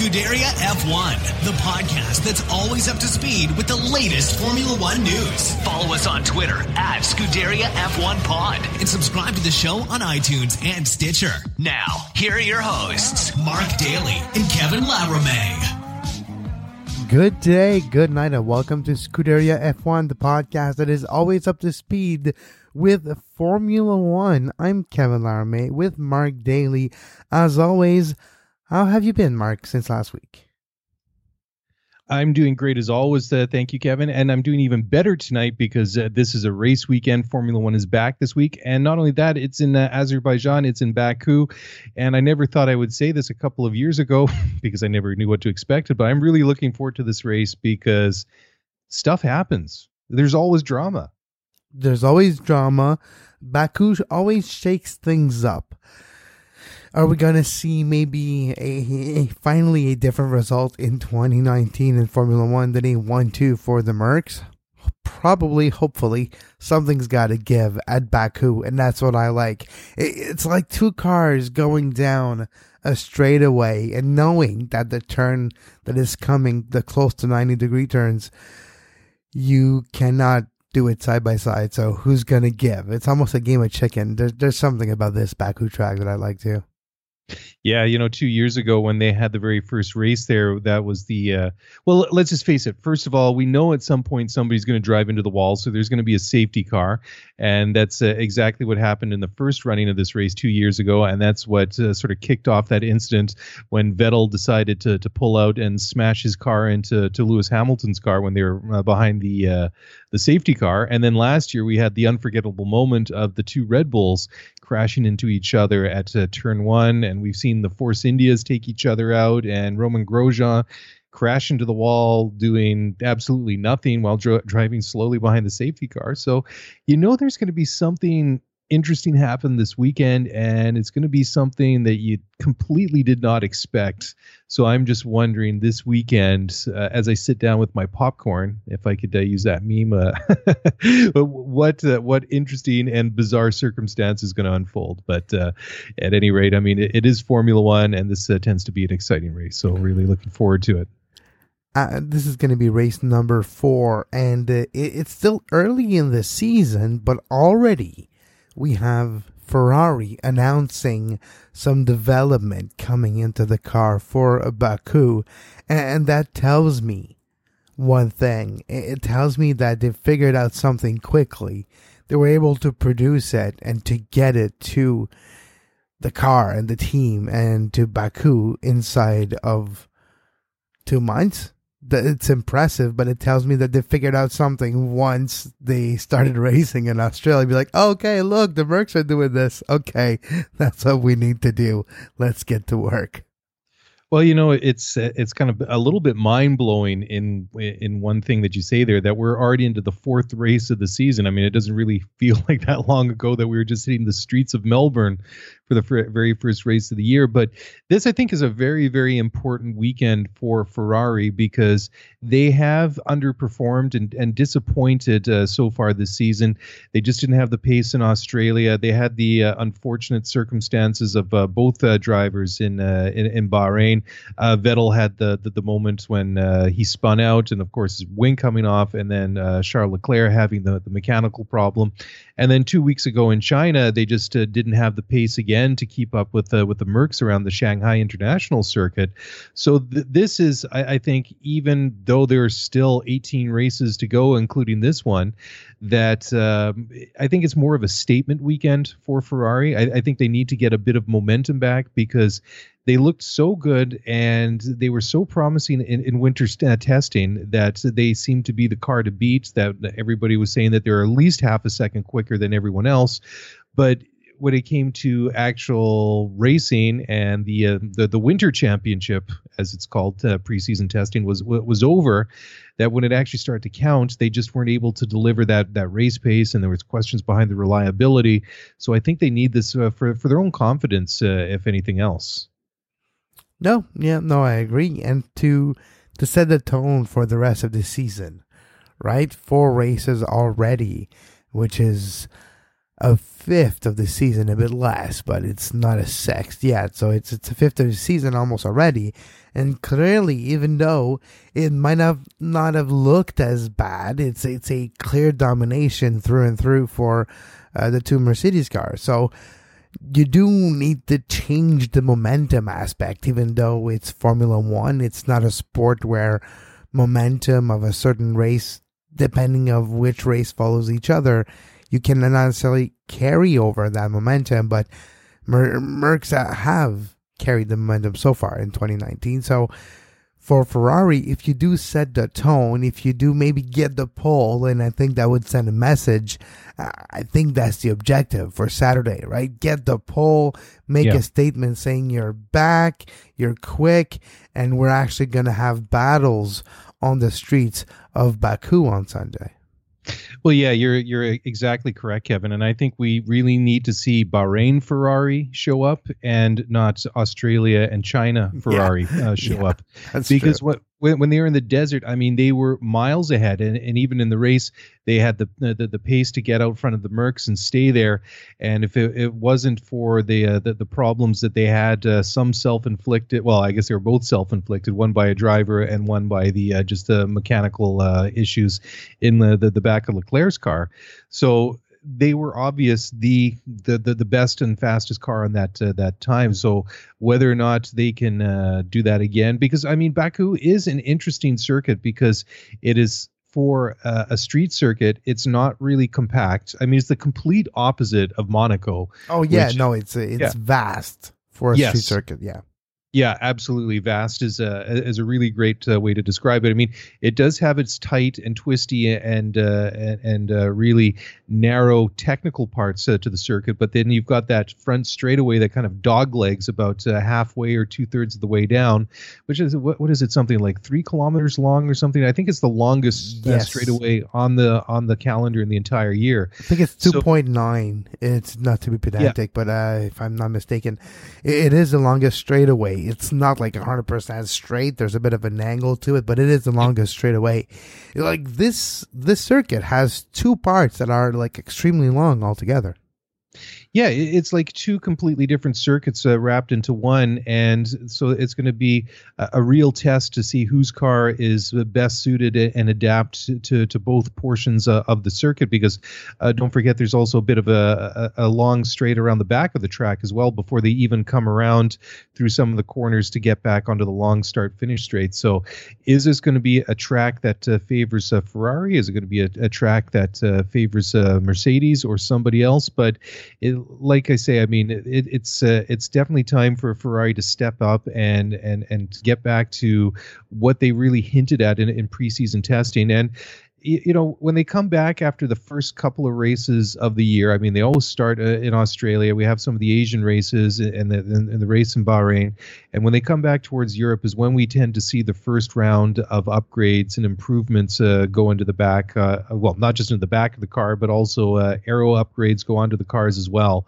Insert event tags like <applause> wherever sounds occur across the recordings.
Scuderia F1, the podcast that's always up to speed with the latest Formula One news. Follow us on Twitter at Scuderia F1 Pod and subscribe to the show on iTunes and Stitcher. Now, here are your hosts, Mark Daly and Kevin Laramee. Good day, good night, and welcome to Scuderia F1, the podcast that is always up to speed with Formula One. I'm Kevin Laramee with Mark Daly. As always, how have you been, Mark, since last week? I'm doing great as always. Uh, thank you, Kevin. And I'm doing even better tonight because uh, this is a race weekend. Formula One is back this week. And not only that, it's in uh, Azerbaijan, it's in Baku. And I never thought I would say this a couple of years ago <laughs> because I never knew what to expect. But I'm really looking forward to this race because stuff happens. There's always drama. There's always drama. Baku always shakes things up. Are we going to see maybe a, a, finally a different result in 2019 in Formula One than a 1 2 for the Mercs? Probably, hopefully, something's got to give at Baku, and that's what I like. It, it's like two cars going down a straightaway and knowing that the turn that is coming, the close to 90 degree turns, you cannot do it side by side. So who's going to give? It's almost a game of chicken. There's, there's something about this Baku track that I like too. Yeah, you know, two years ago when they had the very first race there, that was the uh, well. Let's just face it. First of all, we know at some point somebody's going to drive into the wall, so there's going to be a safety car, and that's uh, exactly what happened in the first running of this race two years ago, and that's what uh, sort of kicked off that incident when Vettel decided to to pull out and smash his car into to Lewis Hamilton's car when they were uh, behind the uh, the safety car, and then last year we had the unforgettable moment of the two Red Bulls crashing into each other at uh, turn one, and we've seen the Force Indias take each other out, and Romain Grosjean crash into the wall doing absolutely nothing while dr- driving slowly behind the safety car. So, you know, there's going to be something interesting happened this weekend, and it's going to be something that you completely did not expect. So I'm just wondering this weekend, uh, as I sit down with my popcorn, if I could uh, use that meme, uh, <laughs> what uh, what interesting and bizarre circumstance is going to unfold. But uh, at any rate, I mean, it, it is Formula One, and this uh, tends to be an exciting race. So really looking forward to it. Uh, this is going to be race number four, and uh, it, it's still early in the season, but already we have Ferrari announcing some development coming into the car for Baku, and that tells me one thing. It tells me that they figured out something quickly. They were able to produce it and to get it to the car and the team and to Baku inside of two months that it's impressive, but it tells me that they figured out something once they started <laughs> racing in Australia. Be like, okay, look, the Mercs are doing this. Okay, <laughs> that's what we need to do. Let's get to work. Well, you know, it's it's kind of a little bit mind blowing in in one thing that you say there that we're already into the fourth race of the season. I mean, it doesn't really <laughs> feel like that long ago that we were just hitting the streets of Melbourne for the very first race of the year. But this, I think, is a very, very important weekend for Ferrari because they have underperformed and, and disappointed uh, so far this season. They just didn't have the pace in Australia. They had the uh, unfortunate circumstances of uh, both uh, drivers in, uh, in, in Bahrain. Uh, Vettel had the, the, the moment when he spun out, and of course his wing coming off, and then Charles Leclerc having the, the mechanical problem. And then two weeks ago in China, they just didn't have the pace again to keep up with the with the Mercs around the Shanghai International Circuit. So th- this is, I, I, think, even though there are still 18 races to go, including this one, that um, I think it's more of a statement weekend for Ferrari. I, I think they need to get a bit of momentum back because they looked so good and they were so promising in, in winter st- uh, testing that they seemed to be the car to beat. That everybody was saying that they're at least half a second quicker than everyone else. But when it came to actual racing and the uh, the, the winter championship as it's called uh, preseason testing was was over that when it actually started to count they just weren't able to deliver that that race pace and there was questions behind the reliability. So i think they need this uh, for for their own confidence uh, if anything else. No yeah no i agree. And to to set the tone for the rest of the season right? Four races already which is a fifth of the season, a bit less, but it's not a sixth yet. So it's it's a fifth of the season almost already. And clearly, even though it might have not have looked as bad, it's it's a clear domination through and through for uh, the two Mercedes cars. So you do need to change the momentum aspect, even though it's Formula One. It's not a sport where momentum of a certain race, depending of which race follows each other, you cannot necessarily carry over that momentum. But Mer- Mercs have carried the momentum so far in 2019. So for Ferrari, if you do set the tone, if you do maybe get the pole, and I think that would send a message. I think that's the objective for Saturday, right? Get the pole, make yeah. a statement saying you're back, you're quick, and we're actually going to have battles on the streets of Baku on Sunday. Well, yeah, you're you're exactly correct, Kevin, and I think we really need to see Bahrain Ferrari show up and not Australia and China Ferrari yeah. uh, <laughs> show yeah, up because true. what when, when they were in the desert, I mean, they were miles ahead, and, and even in the race, they had the, the the pace to get out front of the Mercs and stay there. And if it, it wasn't for the, uh, the, the problems that they had, uh, some self-inflicted. Well, I guess they were both self-inflicted, one by a driver and one by the uh, just the mechanical uh, issues in the, the the back of Leclerc's car. So they were obvious the, the the the, best and fastest car on that uh, that time. So whether or not they can uh, do that again, because I mean Baku is an interesting circuit because it is for uh, a street circuit, it's not really compact. I mean, it's the complete opposite of Monaco. Oh yeah, which, no, it's it's yeah. vast for a yes. street circuit. Yeah. Yeah, absolutely. Vast is a is a really great uh, way to describe it. I mean, it does have its tight and twisty and uh, and, and uh, really narrow technical parts uh, to the circuit, but then you've got that front straightaway that kind of dog legs about uh, halfway or two thirds of the way down, which is what, what is it? Something like three kilometers long or something. I think it's the longest uh, yes. straightaway on the on the calendar in the entire year. I think it's two point so, nine. It's not to be pedantic, yeah. but if I'm not mistaken, it, it is the longest straightaway it's not like 100% straight. There's a bit of an angle to it, but it is the longest straightaway. Like this, this circuit has two parts that are like extremely long altogether. Yeah, it's like two completely different circuits uh, wrapped into one, and so it's going to be a, a, real test to see whose car is best suited and adapt to to both portions uh, of the circuit. Because uh, don't forget, there's also a bit of a, a, a long straight around the back of the track as well before they even come around through some of the corners to get back onto the long start finish straight. So, is this going to be a track that uh, favors uh, Ferrari? Is it going to be a, a track that uh, favors Mercedes or somebody else? But it like I say, I mean, it, it's uh, it's definitely time for Ferrari to step up and and and get back to what they really hinted at in, in preseason testing. And you know when they come back after the first couple of races of the year i mean they always start uh, in australia. We have some of the asian races and the, and the race in bahrain. And when they come back towards europe is when we tend to see the first round of upgrades and improvements uh, go into the back uh, well not just into the back of the car but also uh, aero upgrades go onto the cars as well.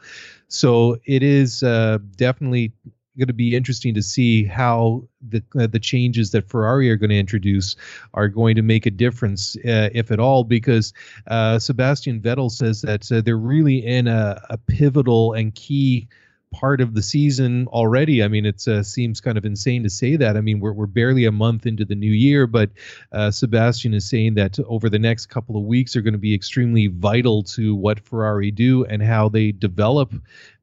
So it is uh, definitely going to be interesting to see how the uh, the changes that Ferrari are going to introduce are going to make a difference, uh, if at all. Because uh, Sebastian Vettel says that uh, they're really in a, a pivotal and key part of the season already. I mean, it uh, seems kind of insane to say that. I mean, we're, we're barely a month into the new year, but uh, Sebastian is saying that over the next couple of weeks are going to be extremely vital to what Ferrari do and how they develop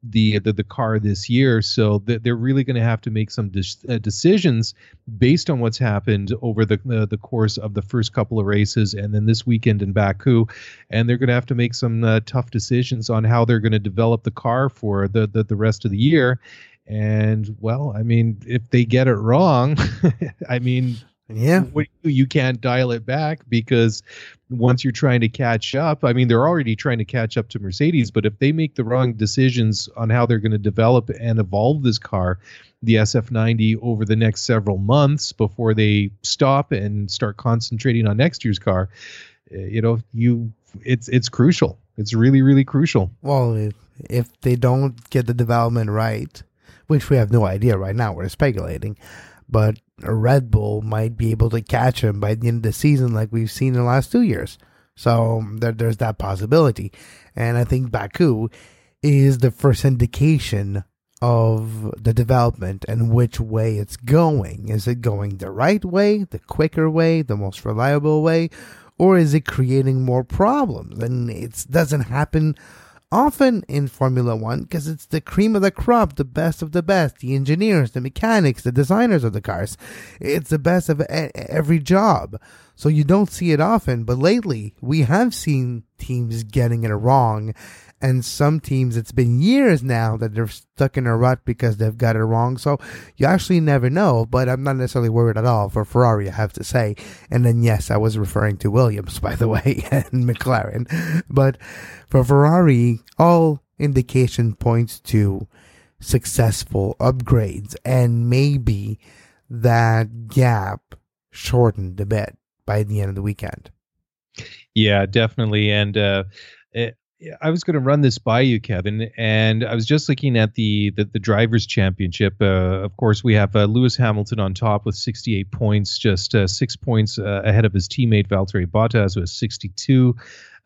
the the, the car this year. So they're really going to have to make some de- uh, decisions based on what's happened over the uh, the course of the first couple of races and then this weekend in Baku, and they're going to have to make some uh, tough decisions on how they're going to develop the car for the, the the rest of the year. And well, I mean, if they get it wrong, <laughs> I mean, yeah. You can't dial it back because once you're trying to catch up, I mean, they're already trying to catch up to Mercedes, but if they make the wrong decisions on how they're going to develop and evolve this car, the SF90 over the next several months before they stop and start concentrating on next year's car, eh, you know, you it's it's crucial. It's really really crucial. Well, if, if they don't get the development right, which we have no idea right now, we're speculating but a Red Bull might be able to catch him by the end of the season, like we've seen in the last two years. So um, there, there's that possibility. And I think Baku is the first indication of the development and which way it's going. Is it going the right way, the quicker way, the most reliable way, or is it creating more problems? And it doesn't happen often in Formula One because it's the cream of the crop, the best of the best, the engineers, the mechanics, the designers of the cars. It's the best of every job. So you don't see it often, but lately we have seen teams getting it wrong and some teams, it's been years now that they're stuck in a rut because they've got it wrong. So you actually never know, but I'm not necessarily worried at all for Ferrari, I have to say. And then, yes, I was referring to Williams, <laughs> by the way, <laughs> and McLaren. But for Ferrari, all indication points to successful upgrades and maybe that gap shortened a bit by the end of the weekend. Yeah, definitely. And, uh, it, I was going to run this by you, Kevin, and I was just looking at the the, the drivers' championship. Uh, of course, we have uh, Lewis Hamilton on top with 68 points, just uh, six points uh, ahead of his teammate Valtteri Bottas with 62.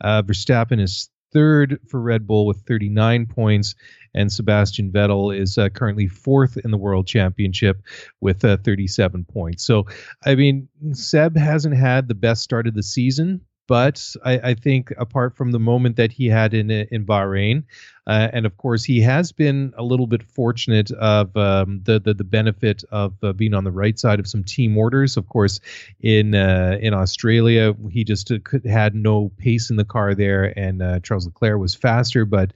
Uh, Verstappen is third for Red Bull with 39 points, and Sebastian Vettel is uh, currently fourth in the World Championship with 37 points. So, I mean, Seb hasn't had the best start of the season but I, I, think apart from the moment that he had in in Bahrain, uh, and of course he has been a little bit fortunate of um, the, the, the benefit of uh, being on the right side of some team orders. Of course, in uh, in Australia he just uh, could, had no pace in the car there, and uh, Charles Leclerc was faster, but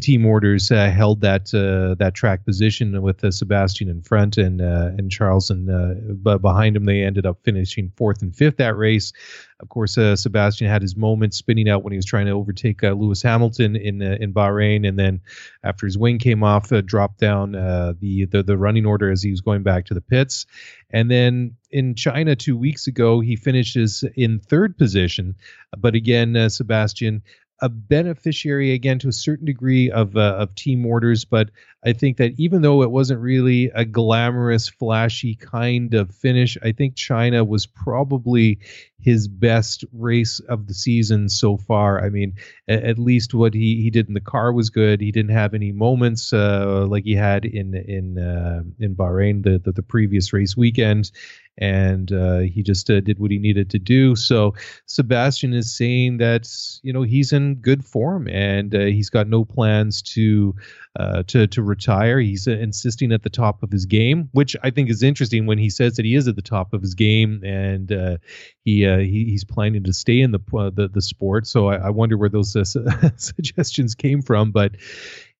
team orders uh, held that that track position with Sebastian in front and and Charles and but behind him. They ended up finishing fourth and fifth that race. Of course, Sebastian had his moments spinning out when he was trying to overtake Lewis Hamilton in in Bahrain, and then after his wing came off, uh, dropped down uh, the, the the running order as he was going back to the pits. And then in China two weeks ago, he finishes in third position. But again, uh, Sebastian a beneficiary again to a certain degree of uh, of team orders, but I think that even though it wasn't really a glamorous, flashy kind of finish, I think China was probably his best race of the season so far. I mean, at, at least what he, he did in the car was good. He didn't have any moments uh, like he had in in uh, in Bahrain the, the, the previous race weekend, and uh, he just uh, did what he needed to do. So Sebastian is saying that you know he's in good form and uh, he's got no plans to uh, to to retire. He's uh, insisting at the top of his game, which I think is interesting when he says that he is at the top of his game and uh, he, uh, he he's planning to stay in the uh, the, the sport. So I, I wonder where those uh, <laughs> suggestions came from, but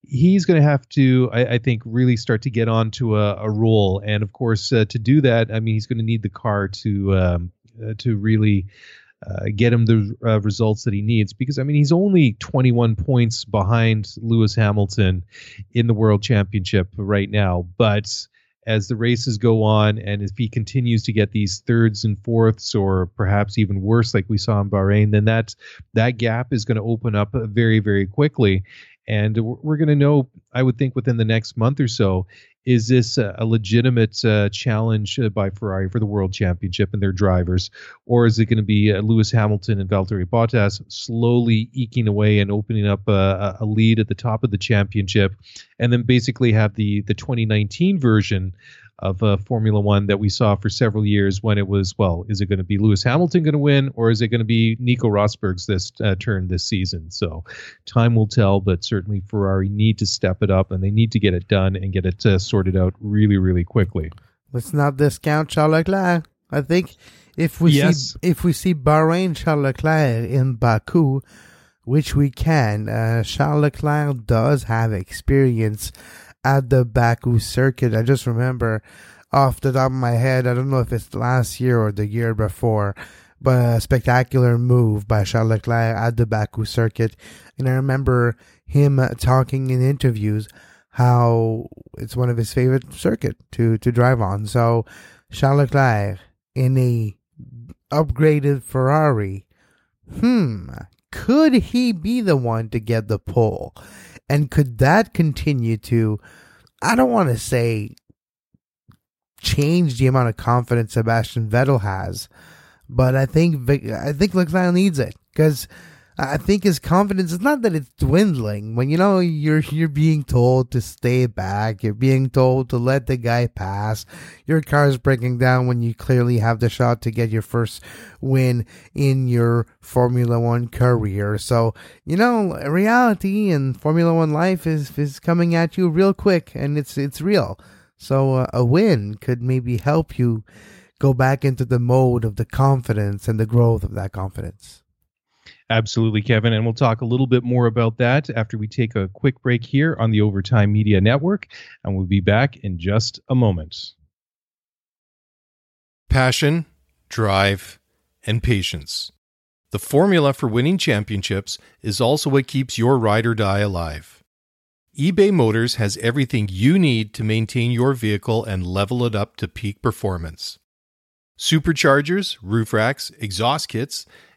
he's going to have to, I, I, think, really start to get onto a, a roll. And of course, to do that, I mean, he's going to need the car to um, to really uh, get him the uh, results that he needs because I mean he's only 21 points behind Lewis Hamilton in the World Championship right now, but as the races go on and if he continues to get these thirds and fourths or perhaps even worse like we saw in Bahrain then that that gap is going to open up very very quickly. And we're going to know I would think within the next month or so is this a, a legitimate uh, challenge uh, by Ferrari for the world championship and their drivers, or is it going to be uh, Lewis Hamilton and Valtteri Bottas slowly eking away and opening up a, a, lead at the top of the championship, and then basically have the the 2019 version of uh, Formula One that we saw for several years when it was, well, is it going to be Lewis Hamilton going to win or is it going to be Nico Rosberg's this uh, turn this season? So time will tell, but certainly Ferrari need to step it up and they need to get it done and get it uh, sorted out really, really quickly. Let's not discount Charles Leclerc. I think if we yes. see if we see Bahrain Charles Leclerc in Baku, which we can, uh, Charles Leclerc does have experience at the Baku circuit. I just remember off the top of my head, I don't know if it's last year or the year before, but a spectacular move by Charles Leclerc at the Baku circuit. And I remember him talking in interviews how it's one of his favorite circuit to, to drive on. So Charles Leclerc in a upgraded Ferrari, hmm, could he be the one to get the pole? And could that continue to, I don't want to say change the amount of confidence Sebastian Vettel has, but I think I think Leclerc needs it. Because I think his confidence is not that it's dwindling when you know you're you're being told to stay back, you're being told to let the guy pass. Your car's breaking down when you clearly have the shot to get your first win in your Formula 1 career. So, you know, reality and Formula 1 life is is coming at you real quick and it's it's real. So, uh, a win could maybe help you go back into the mode of the confidence and the growth of that confidence. Absolutely, Kevin. And we'll talk a little bit more about that after we take a quick break here on the Overtime Media Network. And we'll be back in just a moment. Passion, drive, and patience. The formula for winning championships is also what keeps your ride or die alive. eBay Motors has everything you need to maintain your vehicle and level it up to peak performance superchargers, roof racks, exhaust kits,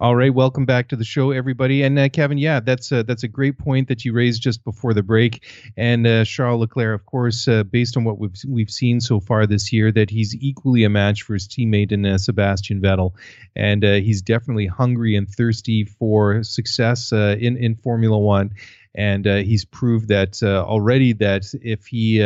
All right, welcome back to the show, everybody. And uh, Kevin, yeah, that's a, that's a great point that you raised just before the break. And uh, Charles Leclerc, of course, uh, based on what we've we've seen so far this year, that he's equally a match for his teammate in uh, Sebastian Vettel, and uh, he's definitely hungry and thirsty for success uh, in in Formula One. And he's proved that already that if he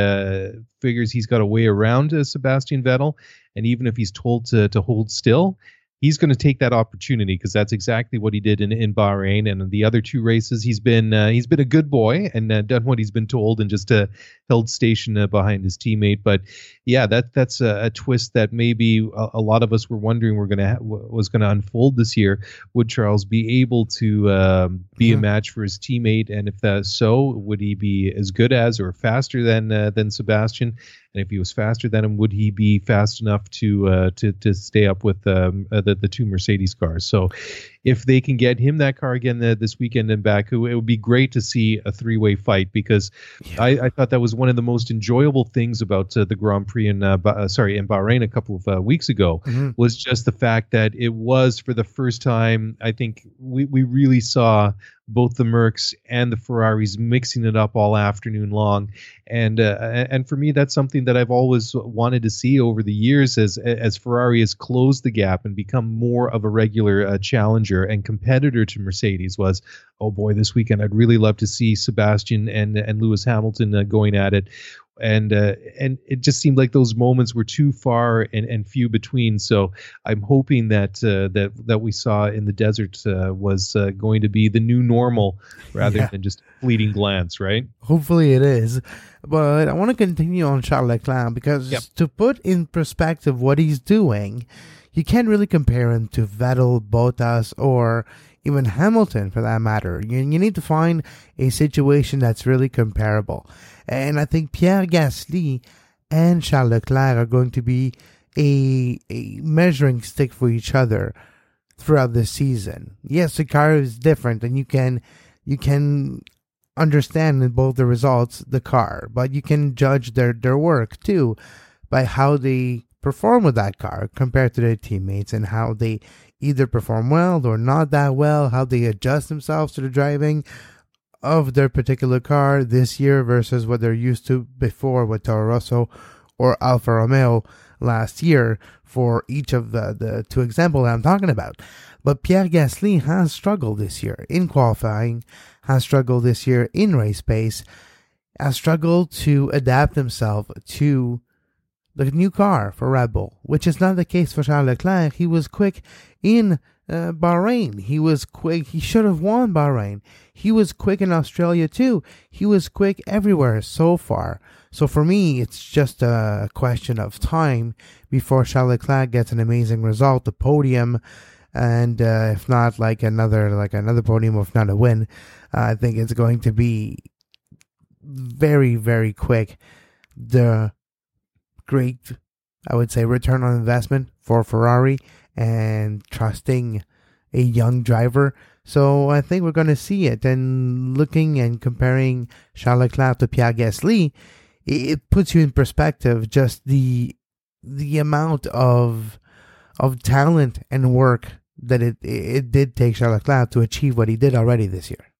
figures he's got a way around Sebastian Vettel, and even if he's told to to hold still, he's going to take that opportunity because that's exactly what he did in, in Bahrain and the other two races. He's been uh, he's been a good boy and uh, done what he's been told and just uh, held station uh, behind his teammate. But yeah, that that's a, a twist that maybe a, a, lot of us were wondering we're gonna ha- was going to unfold this year. Would Charles be able to um, be mm-hmm. a match for his teammate? And if that's so, would he be as good as or faster than uh, than Sebastian? And if he was faster than him, would he be fast enough to uh, to to stay up with um, uh, the the two Mercedes cars? So, if they can get him that car again the, this weekend in Baku, it would be great to see a three way fight because yeah. I, I, thought that was one of the most enjoyable things about uh, the Grand Prix in uh, uh, sorry in Bahrain a couple of uh, weeks ago mm-hmm. was just the fact that it was for the first time I think we we really saw both the Mercs and the Ferraris mixing it up all afternoon long, and uh, and for me that's something that I've always wanted to see over the years as as Ferrari has closed the gap and become more of a regular uh, challenger and competitor to Mercedes. Was oh boy, this weekend I'd really love to see Sebastian and and Lewis Hamilton uh, going at it and uh, and it just seemed like those moments were too far and, and few between. So I'm hoping that uh, that that we saw in the desert uh, was uh, going to be the new normal rather yeah. than just fleeting glance, right? Hopefully it is. But I want to continue on Charles Leclerc because yep. to put in perspective what he's doing, you can't really compare him to Vettel, Bottas, or even Hamilton for that matter. You, you need to find a situation that's really comparable. And I think Pierre Gasly and Charles Leclerc are going to be a, a measuring stick for each other throughout the season. Yes, the car is different and you can you can understand in both the results the car, but you can judge their, their work too by how they perform with that car compared to their teammates and how they either perform well or not that well, how they adjust themselves to the driving of their particular car this year versus what they're used to before with Toro Rosso or Alfa Romeo last year for each of the, the two examples I'm talking about. But Pierre Gasly has struggled this year in qualifying, has struggled this year in race pace, has struggled to adapt himself to the new car for Red Bull, which is not the case for Charles Leclerc. He was quick in uh, Bahrain. He was quick. He should have won Bahrain. He was quick in Australia too. He was quick everywhere so far. So for me, it's just a question of time before Charles Leclerc gets an amazing result, the podium, and uh, if not like another like another podium, if not a win, uh, I think it's going to be very very quick. The great, I would say, return on investment for Ferrari and trusting a young driver. So I think we're going to see it. And looking and comparing Charles Leclerc to Pierre Gasly, it puts you in perspective just the the amount of of talent and work that it it did take Charles Leclerc to achieve what he did already this year.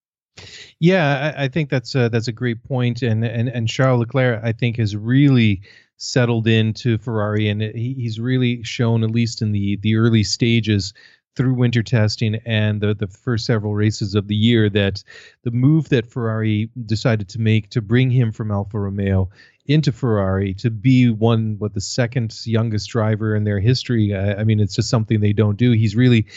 Yeah, I, I think that's a, that's a great point, and and and Charles Leclerc I think has really settled into Ferrari, and he, he's really shown at least in the the early stages through winter testing and the, the first several races of the year that the move that Ferrari decided to make to bring him from Alfa Romeo into Ferrari to be one, what the second youngest driver in their history. I, I mean, it's just something they don't do. He's really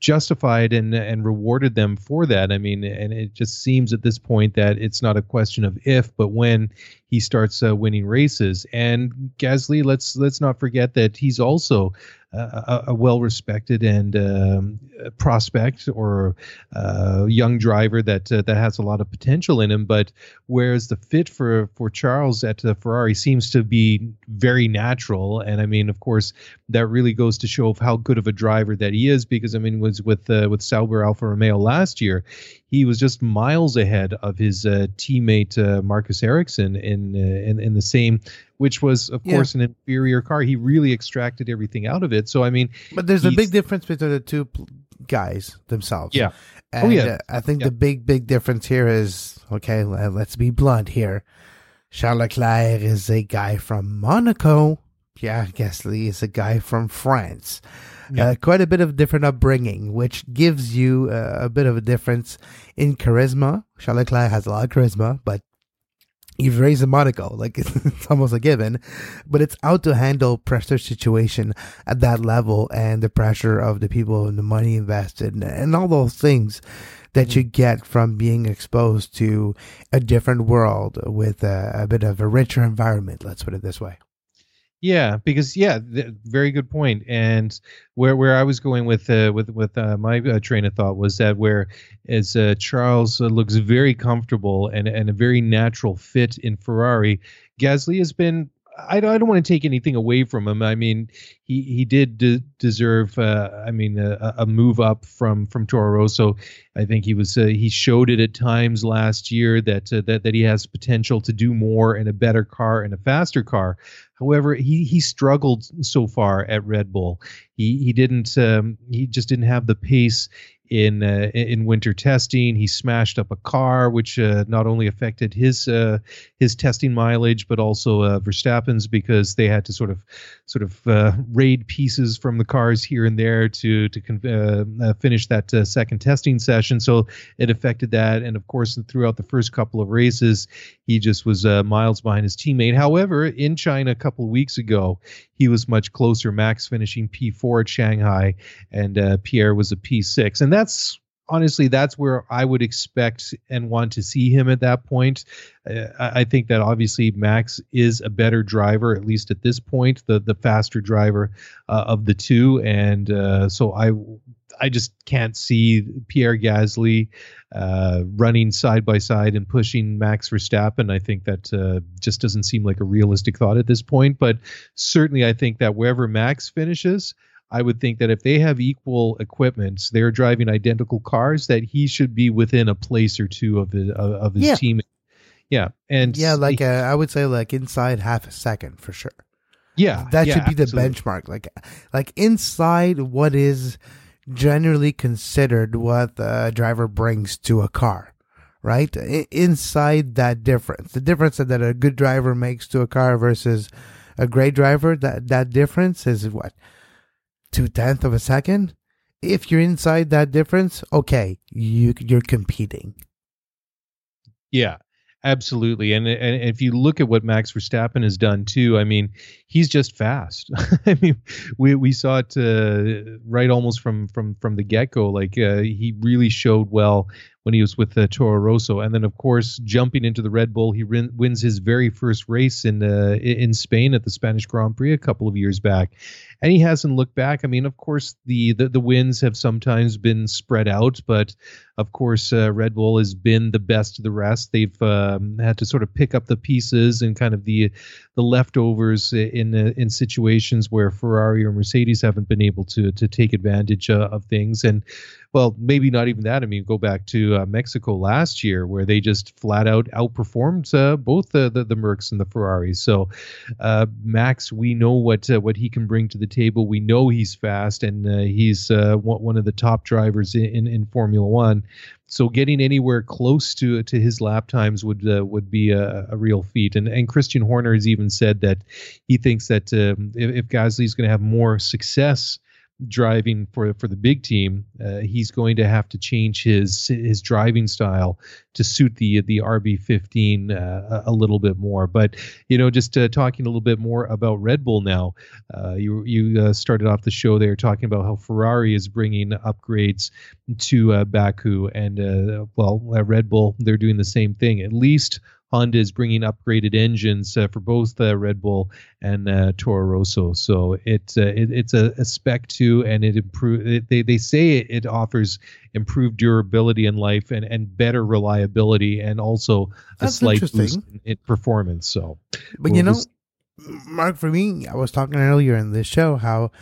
justified and and rewarded them for that. I mean, and it just seems at this point that it's not a question of if, but when he starts uh, winning races. And Gasly, let's let's not forget that he's also a, a well-respected and um, prospect or uh, young driver that uh, that has a lot of potential in him. But whereas the fit for for Charles at uh, Ferrari seems to be very natural, and I mean, of course, that really goes to show of how good of a driver that he is. Because I mean, was with uh, with Sauber Alfa Romeo last year, he was just miles ahead of his uh, teammate uh, Marcus Ericsson in, in in the same which was of yeah. course an inferior car. He really extracted everything out of it. So I mean, but there's a big difference between the two guys themselves. Yeah. And oh, yeah. Uh, I think yeah. the big big difference here is okay. Let's be blunt here. Charles Leclerc is a guy from Monaco. Pierre Gasly is a guy from France. Uh, quite a bit of different upbringing, which gives you uh, a bit of a difference in charisma. Charles Leclerc has a lot of charisma, but You've raised a Monaco, like <laughs> it's almost a given, but it's out to handle pressure situation at that level and the pressure of the people and the money invested and, and all those things that mm-hmm. you get from being exposed to a different world with a, a bit of a richer environment. Let's put it this way. Yeah, because yeah, th- very good point. And where where I was going with uh, with with uh, my uh, train of thought was that where as uh, Charles uh, looks very comfortable and and a very natural fit in Ferrari, Gasly has been I don't, I don't want to take anything away from him. I mean, he he did de- deserve. Uh, I mean, a, a, move up from from Toro Rosso. I think he was uh, he showed it at times last year that uh, that that he has potential to do more in a better car and a faster car. However, he he struggled so far at Red Bull. He he didn't um, he just didn't have the pace in uh, in winter testing. He smashed up a car, which uh, not only affected his uh, his testing mileage, but also uh, Verstappen's because they had to sort of sort of uh, raid pieces from the cars here and there to to uh, finish that second testing session. So it affected that, and of course, throughout the first couple of races, he just was miles behind his teammate. However, in China a couple of weeks ago, he was much closer. Max finishing P4 at Shanghai, and Pierre was a P6, and that's honestly that's where I would expect and want to see him at that point. Uh, I think that obviously Max is a better driver, at least at this point, the the faster driver uh, of the two, and uh, so I I just can't see Pierre Gasly uh, running side by side and pushing Max Verstappen. I think that uh, just doesn't seem like a realistic thought at this point. But certainly, I think that wherever Max finishes, I would think that if they have equal equipment, they're driving identical cars, that he should be within a place or two of his, of his yeah. team. Yeah, and yeah, like uh, I would say, like inside half a second for sure. Yeah, that yeah, should be absolutely. the benchmark. Like, like inside what is generally considered what the driver brings to a car, right? I- inside that difference, the difference that a good driver makes to a car versus a great driver, that, that difference is what? Two tenths of a second? If you're inside that difference, okay, you, you're competing. Yeah. Absolutely, and and if you look at what Max Verstappen has done too, I mean, he's just fast. <laughs> I mean, we we saw it uh, right almost from from from the get go. Like uh, he really showed well when he was with uh, Toro Rosso, and then of course jumping into the Red Bull, he rin- wins his very first race in uh, in Spain at the Spanish Grand Prix a couple of years back, and he hasn't looked back. I mean, of course, the the, the wins have sometimes been spread out, but of course, uh, Red Bull has been the best of the rest. They've um, had to sort of pick up the pieces and kind of the the leftovers in uh, in situations where Ferrari or Mercedes haven't been able to to take advantage uh, of things. And well, maybe not even that. I mean, go back to uh, Mexico last year where they just flat out outperformed uh, both the, the, the Mercs and the Ferraris. So uh, Max, we know what uh, what he can bring to the table. We know he's fast and uh, he's uh, one of the top drivers in, in, Formula One. So getting anywhere close to to his lap times would uh, would be a, a, real feat. And and Christian Horner has even said that he thinks that um, if, if Gasly is going to have more success driving for for the big team, uh, he's going to have to change his his driving style to suit the the RB15 uh, a little bit more. But you know, just uh, talking a little bit more about Red Bull now. Uh, you you uh, started off the show there talking about how Ferrari is bringing upgrades to uh, Baku, and well, Red Bull they're doing the same thing. At least Honda is bringing upgraded engines uh, for both uh, Red Bull and uh, Toro Rosso. So it, uh, it it's a, a, spec two, and it improve. they they say it, it, offers improved durability in life and, and better reliability, and also a slight boost in, in, performance. So, but we'll you know, just, Mark, for me, I was talking earlier in this show how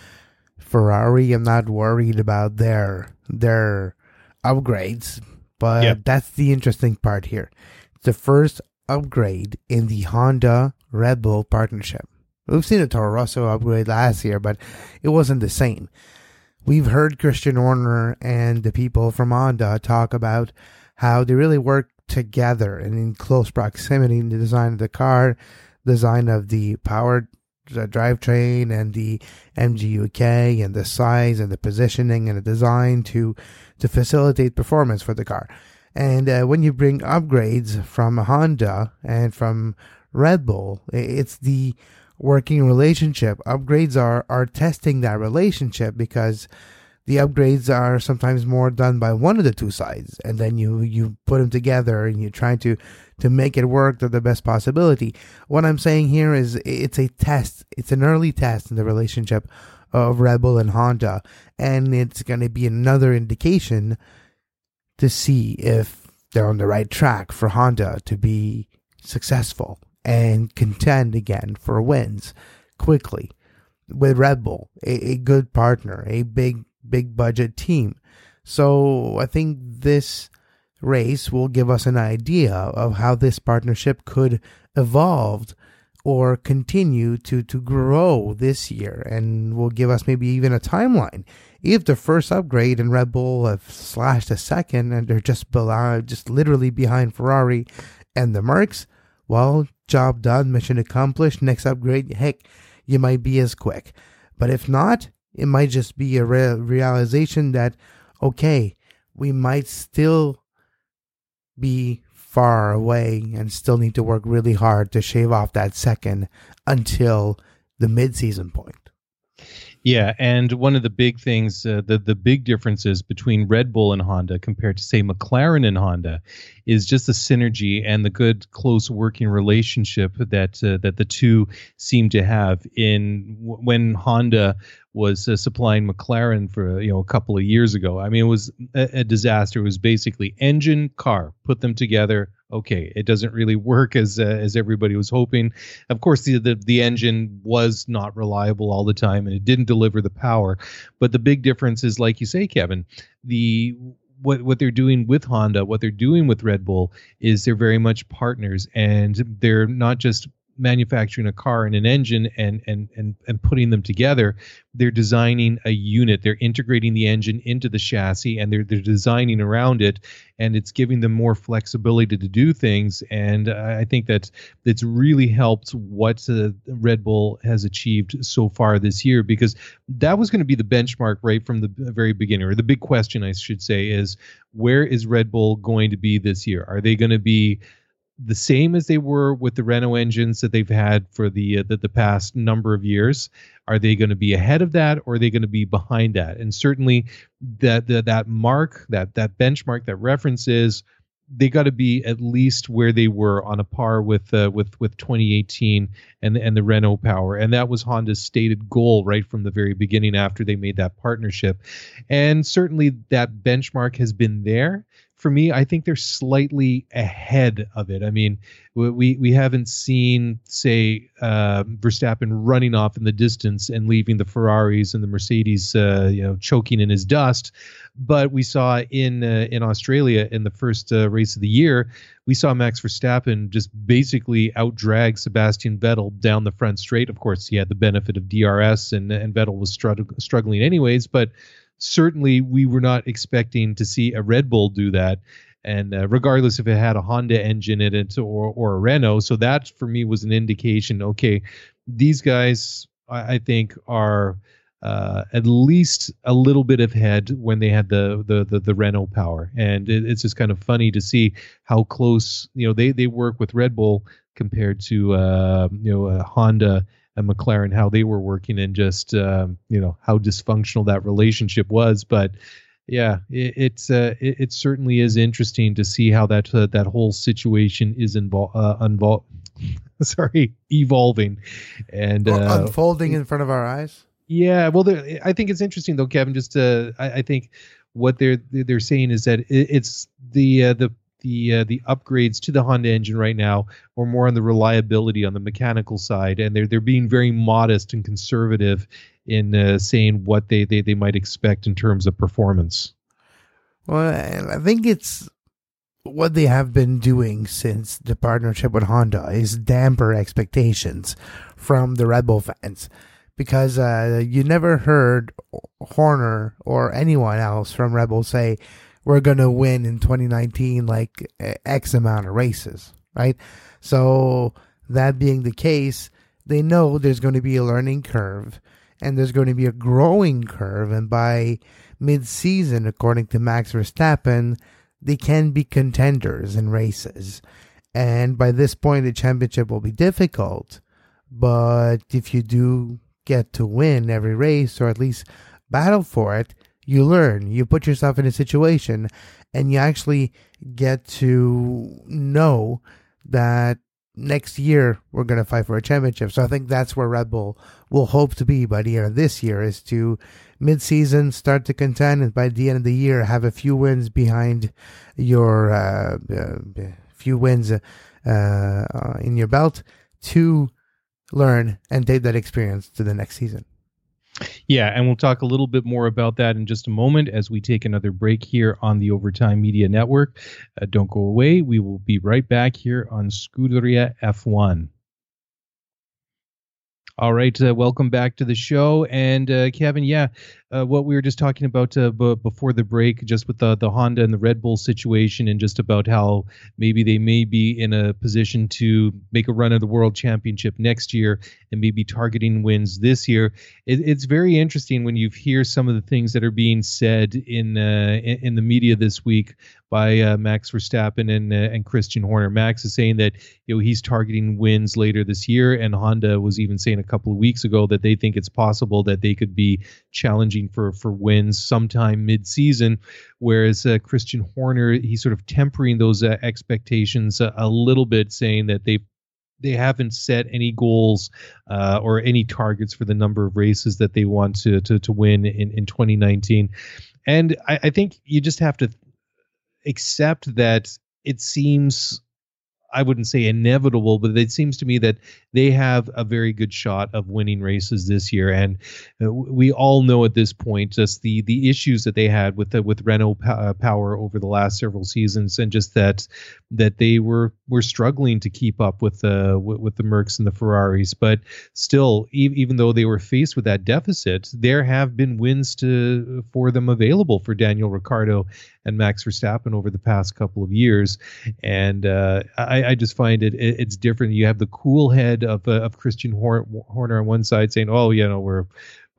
Ferrari, I'm not worried about their their upgrades, but yep. that's the interesting part here. The first upgrade in the Honda Red Bull partnership. We've seen a Toro Rosso upgrade last year, but it wasn't the same. We've heard Christian Horner and the people from Honda talk about how they really work together and in close proximity in the design of the car, design of the power the drivetrain and the MGU-K and the size and the positioning and the design to to facilitate performance for the car. And uh, when you bring upgrades from Honda and from Red Bull, it's the working relationship. Upgrades are, are testing that relationship because the upgrades are sometimes more done by one of the two sides. And then you, you put them together and you try to, to make it work to the best possibility. What I'm saying here is it's a test. It's an early test in the relationship of Red Bull and Honda. And it's going to be another indication to see if they're on the right track for Honda to be successful and contend again for wins quickly with Red Bull, a, a good partner, a big, big budget team. So I think this race will give us an idea of how this partnership could evolve or continue to, to grow this year and will give us maybe even a timeline if the first upgrade and Red Bull have slashed a second and they're just below, just literally behind Ferrari and the Mercs, well, job done, mission accomplished. Next upgrade, heck, you might be as quick. But if not, it might just be a re- realization that, okay, we might still be far away and still need to work really hard to shave off that second until the mid-season point. Yeah, and one of the big things, uh, the the big differences between Red Bull and Honda compared to say McLaren and Honda, is just the synergy and the good close working relationship that uh, that the two seem to have. In when Honda was uh, supplying McLaren for you know a couple of years ago, I mean it was a, a disaster. It was basically engine car, put them together, okay, it doesn't really work as uh, as everybody was hoping. Of course, the, the the engine was not reliable all the time, and it didn't deliver the power. But the big difference is, like you say, Kevin, the what what they're doing with Honda, what they're doing with Red Bull is they're very much partners, and they're not just manufacturing a car and an engine and and and and putting them together they're designing a unit. They're integrating the engine into the chassis and they're they're designing around it and it's giving them more flexibility to do things. And i think that that's really helped what uh, red bull has achieved so far this year because that was going to be the benchmark right from the very beginning or the big question i should say is where is red bull going to be this year? Are they going to be the same as they were with the Renault engines that they've had for the uh, the, the past number of years? Are they going to be ahead of that, or are they going to be behind that? And certainly, that that that mark, that that benchmark, that reference is they got to be at least where they were on a par with uh, with with 2018 and and the Renault Power, and that was Honda's stated goal right from the very beginning after they made that partnership, and certainly that benchmark has been there for me, I think they're slightly ahead of it. I mean, we we haven't seen, say, uh, Verstappen running off in the distance and leaving the Ferraris and the Mercedes, uh, you know, choking in his dust. But we saw in uh, in Australia in the first uh, race of the year, we saw Max Verstappen just basically outdrag Sebastian Vettel down the front straight. Of course, he had the benefit of DRS, and and Vettel was struggling anyways, but certainly we were not expecting to see a Red Bull do that. And uh, regardless if it had a Honda engine in it or, or a Renault. So that for me was an indication okay, these guys, I, I think, are. Uh, at least a little bit of head when they had the the the, the Renault power, and it, it's just kind of funny to see how close you know they they work with Red Bull compared to uh, you know uh, Honda and McLaren how they were working and just um, you know how dysfunctional that relationship was. But yeah, it, it's uh, it, it, certainly is interesting to see how that uh, that whole situation is involved. Uh, unvol- <laughs> sorry, evolving and uh, unfolding in front of our eyes. Yeah, well, I think it's interesting though, Kevin. Just uh, I, I think what they're they're saying is that it, it's the uh, the the uh, the upgrades to the Honda engine right now are more on the reliability on the mechanical side, and they're they're being very modest and conservative in uh, saying what they, they they might expect in terms of performance. Well, I think it's what they have been doing since the partnership with Honda is damper expectations from the Red Bull fans because uh, you never heard Horner or anyone else from Red Bull say we're going to win in 2019 like X amount of races, right? So that being the case, they know there's going to be a learning curve and there's going to be a growing curve. And by mid season, according to Max Verstappen, they can be contenders in races. And by this point, the championship will be difficult. But if you do get to win every race or at least battle for it, you learn, you put yourself in a situation, and you actually get to know that next year we're going to fight for a championship. So I think that's where Red Bull will hope to be by the end of this year is to mid-season start to contend and by the end of the year have a few wins behind your uh, uh, few wins uh, uh in your belt to learn and take that experience to the next season. Yeah, and we'll talk a little bit more about that in just a moment as we take another break here on the Overtime Media Network. Uh, don't go away. We will be right back here on Scuderia F1. All right, uh, welcome back to the show. And uh, Kevin, yeah, uh, what we were just talking about uh, b- before the break, just with the, the Honda and the Red Bull situation, and just about how maybe they may be in a position to make a run of the World Championship next year and maybe targeting wins this year. It, it's very interesting when you hear some of the things that are being said in uh, in, in the media this week by uh, Max Verstappen and uh, and Christian Horner. Max is saying that you know he's targeting wins later this year, and Honda was even saying a couple of weeks ago that they think it's possible that they could be challenging for for wins sometime mid-season. Whereas uh, Christian Horner, he's sort of tempering those uh, expectations a, a little bit, saying that they they haven't set any goals uh, or any targets for the number of races that they want to to, to win in, in 2019. And I, I think you just have to accept that it seems I wouldn't say inevitable, but it seems to me that they have a very good shot of winning races this year. And uh, we all know at this point just the the issues that they had with the, with Renault uh, power over the last several seasons, and just that that they were were struggling to keep up with the with, the Mercs and the Ferraris. But still, even though they were faced with that deficit, there have been wins to for them available for Daniel Ricciardo and Max Verstappen over the past couple of years. And uh, I, I, just find it, it, it's different. You have the cool head of uh, of Christian Horner on one side saying, "Oh, you know, we're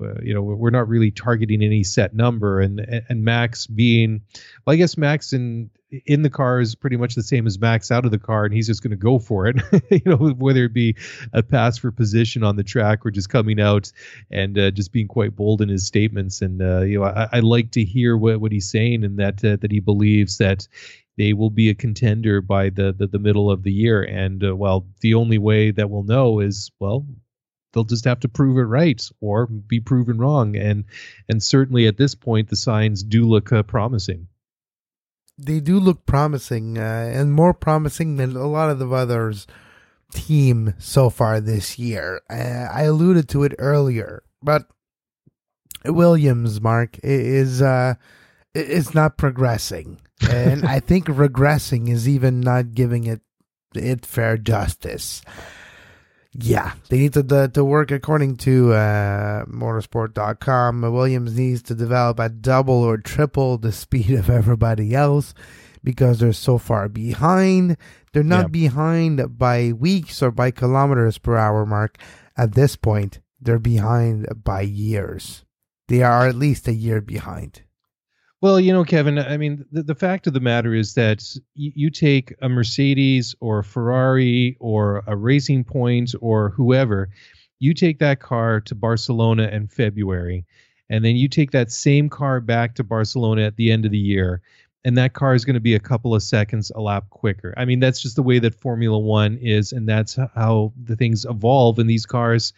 uh, you know we're not really targeting any set number. And and max being well i guess max in in the car is pretty much the same as max out of the car and he's just going to go for it. <laughs> You know whether it be a pass for position on the track or just coming out and uh, just being quite bold in his statements. And uh, you know I, I, like to hear what, what he's saying and that uh, that he believes that they will be a contender by the the, the middle of the year. And uh, well the only way that we'll know is well they'll just have to prove it right or be proven wrong. And and certainly at this point the signs do look uh, promising. They do look promising uh, and more promising than a lot of the others team so far this year. Uh, i alluded to it earlier but williams mark is uh is not progressing and i think regressing is even not giving it it fair justice yeah, they need to to, to work according to uh, motorsport.com. Williams needs to develop at double or triple the speed of everybody else because they're so far behind. They're not yeah. behind by weeks or by kilometers per hour mark. At this point, they're behind by years. They are at least a year behind. Well, you know, Kevin, I mean, the, the fact of the matter is that y- you take a Mercedes or a Ferrari or a Racing Point or whoever, you take that car to Barcelona in February, and then you take that same car back to Barcelona at the end of the year, and that car is going to be a couple of seconds a lap quicker. I mean, that's just the way that Formula One is, and that's how the things evolve in these cars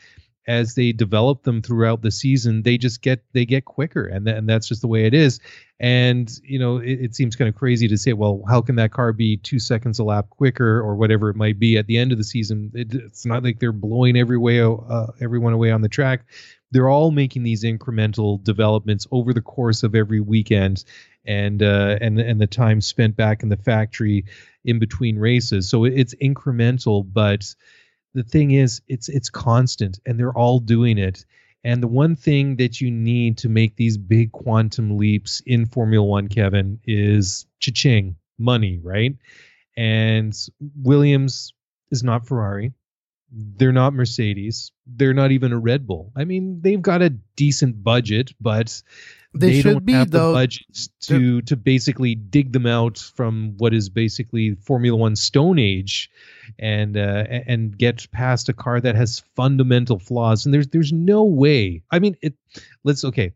as they develop them throughout the season, they just get they get quicker, and th- and that's just the way it is. And you know, it, it seems kind of crazy to say, well, how can that car be two seconds a lap quicker or whatever it might be at the end of the season? It, it's not like they're blowing every way uh, everyone away on the track. They're all making these incremental developments over the course of every weekend, and uh, and and the time spent back in the factory in between races. So it's incremental, but the thing is it's it's constant and they're all doing it. And the one thing that you need to make these big quantum leaps in formula 1 kevin is cha-ching money right? And williams is not ferrari. They're not mercedes. They're not even a red bull. I mean they've got a decent budget but they, they don't be, have though, the budgets to to basically dig them out from what is basically Formula One Stone Age, and uh, and get past a car that has fundamental flaws. And there's there's no way. I mean, it. Let's okay.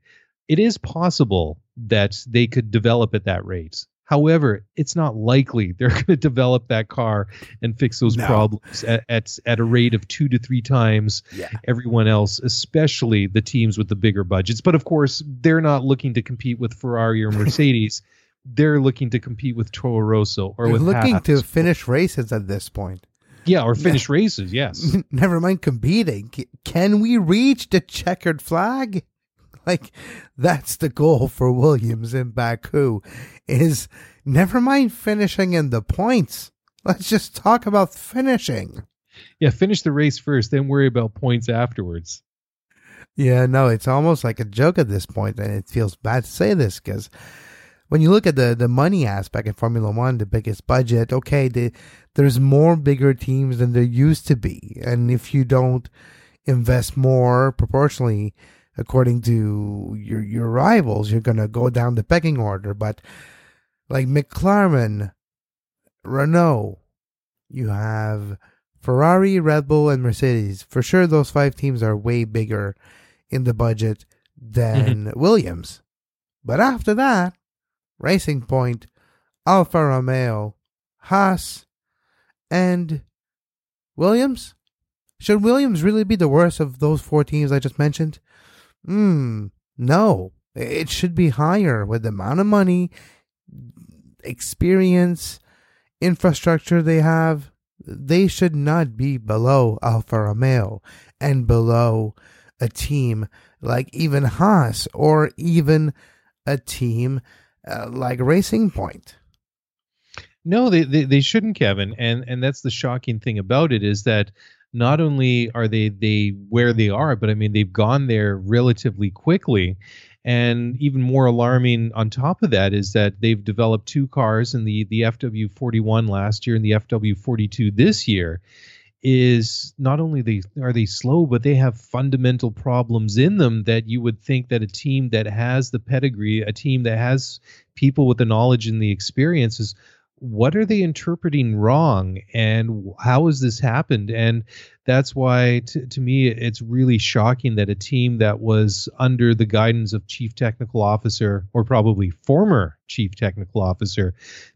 It is possible that they could develop at that rate. However, it's not likely they're <laughs> going to develop that car and fix those no. problems at, at, at a rate of two to three times yeah. everyone else, especially the teams with the bigger budgets. But of course, they're not looking to compete with Ferrari or <laughs> Mercedes. they're looking to compete with Toro Rosso or they're with looking to finish races at this point. Yeah, or finish races. Yes. <laughs> Never mind competing. Can we reach the checkered flag? <laughs> like that's the goal for Williams in Baku is never mind finishing in the points. Let's just talk about finishing. Yeah, finish the race first, then worry about points afterwards. Yeah, no, it's almost like a joke at this point, and it feels bad to say this because when you look at the, the money aspect in Formula One, the biggest budget, okay, the, there's more bigger teams than there used to be. And if you don't invest more proportionally according to your your rivals, you're gonna go down the pecking order. But like McLaren, Renault, you have Ferrari, Red Bull, and Mercedes. For sure, those five teams are way bigger in the budget than mm-hmm. Williams. But after that, Racing Point, Alfa Romeo, Haas, and Williams. Should Williams really be the worst of those four teams I just mentioned? Hmm, no. It should be higher with the amount of money, experience, infrastructure they have. They should not be below Alfa Romeo and below a team like even Haas or even a team uh, like Racing Point. No, they, they they shouldn't, Kevin. And and that's the shocking thing about it is that not only are they they where they are, but I mean they've gone there relatively quickly. And even more alarming on top of that is that they've developed two cars in the the FW41 last year and the FW42 this year is not only they are they slow, but they have fundamental problems in them that you would think that a team that has the pedigree, a team that has people with the knowledge and the experiences what are they interpreting wrong? And how has this happened? And that's why t- to me it's really shocking that a team that was under the guidance of chief technical officer or probably former chief technical officer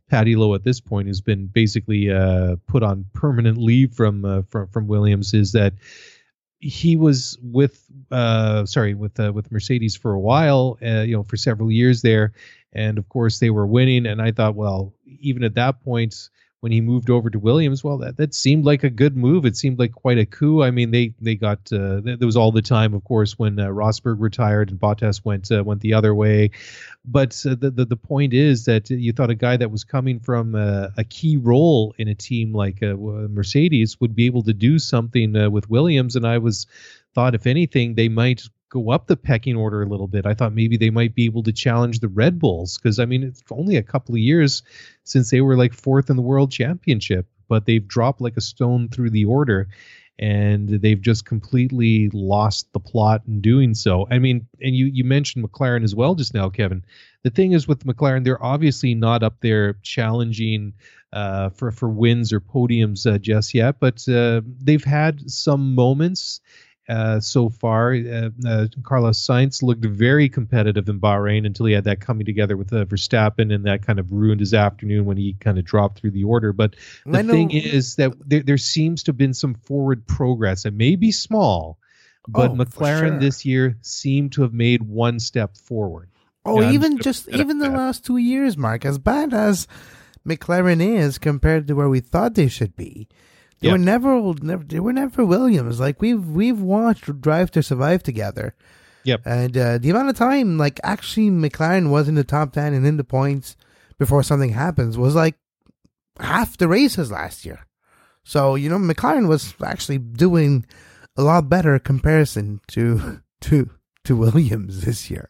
Paddy Lowe at this point has been basically uh, put on permanent leave from uh, from from Williams is that he was with uh sorry with uh, with Mercedes for a while uh, you know for several years there and of course they were winning and I thought well even at that point when he moved over to Williams, well, that, that seemed like a good move. It seemed like quite a coup. I mean, they they got uh, there was all the time, of course, when uh, Rosberg retired and Bottas went uh, went the other way. But uh, the, the the point is that you thought a guy that was coming from a key role in a team like uh, Mercedes would be able to do something uh, with Williams, and I was thought if anything they might go up the pecking order a little bit. I thought maybe they might be able to challenge the Red Bulls because I mean it's only a couple of years since they were like fourth in the world championship, but they've dropped like a stone through the order and they've just completely lost the plot in doing so. I mean, and you you mentioned McLaren as well just now, Kevin. The thing is with McLaren, they're obviously not up there challenging uh, for for wins or podiums uh, just yet, but uh, they've had some moments uh, so far. Uh, uh, Carlos Sainz looked very competitive in Bahrain until he had that coming together with uh, Verstappen, and that kind of ruined his afternoon when he kind of dropped through the order. But the thing is that there, there seems to have been some forward progress. It may be small, but Oh, McLaren sure. this year seemed to have made one step forward. Oh, even just even the last two years, Mark, as bad as McLaren is compared to where we thought they should be, they Yeah. were never, never they were never Williams. Like we've we've watched Drive to Survive together, Yep. and uh, the amount of time like actually McLaren was in the top ten and in the points before something happens was like half the races last year. So you know McLaren was actually doing a lot better comparison to <laughs> to to Williams this year.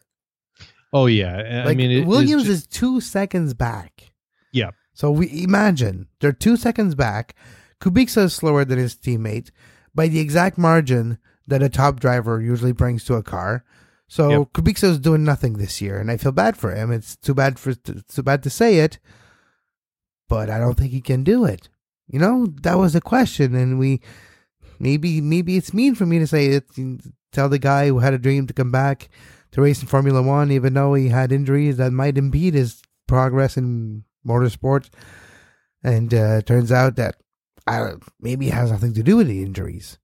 Oh yeah, I Like mean Williams it's is two seconds back. Yeah. So we imagine they're two seconds back. Kubica is slower than his teammate by the exact margin that a top driver usually brings to a car. So Yep. Kubica is doing nothing this year, and I feel bad for him. It's too bad for too bad to say it, but I don't think he can do it. You know that was a question, and we maybe maybe it's mean for me to say it. Tell the guy who had a dream to come back to race in Formula One, even though he had injuries that might impede his progress in motorsport. And uh, turns out that uh, maybe it has nothing to do with the injuries.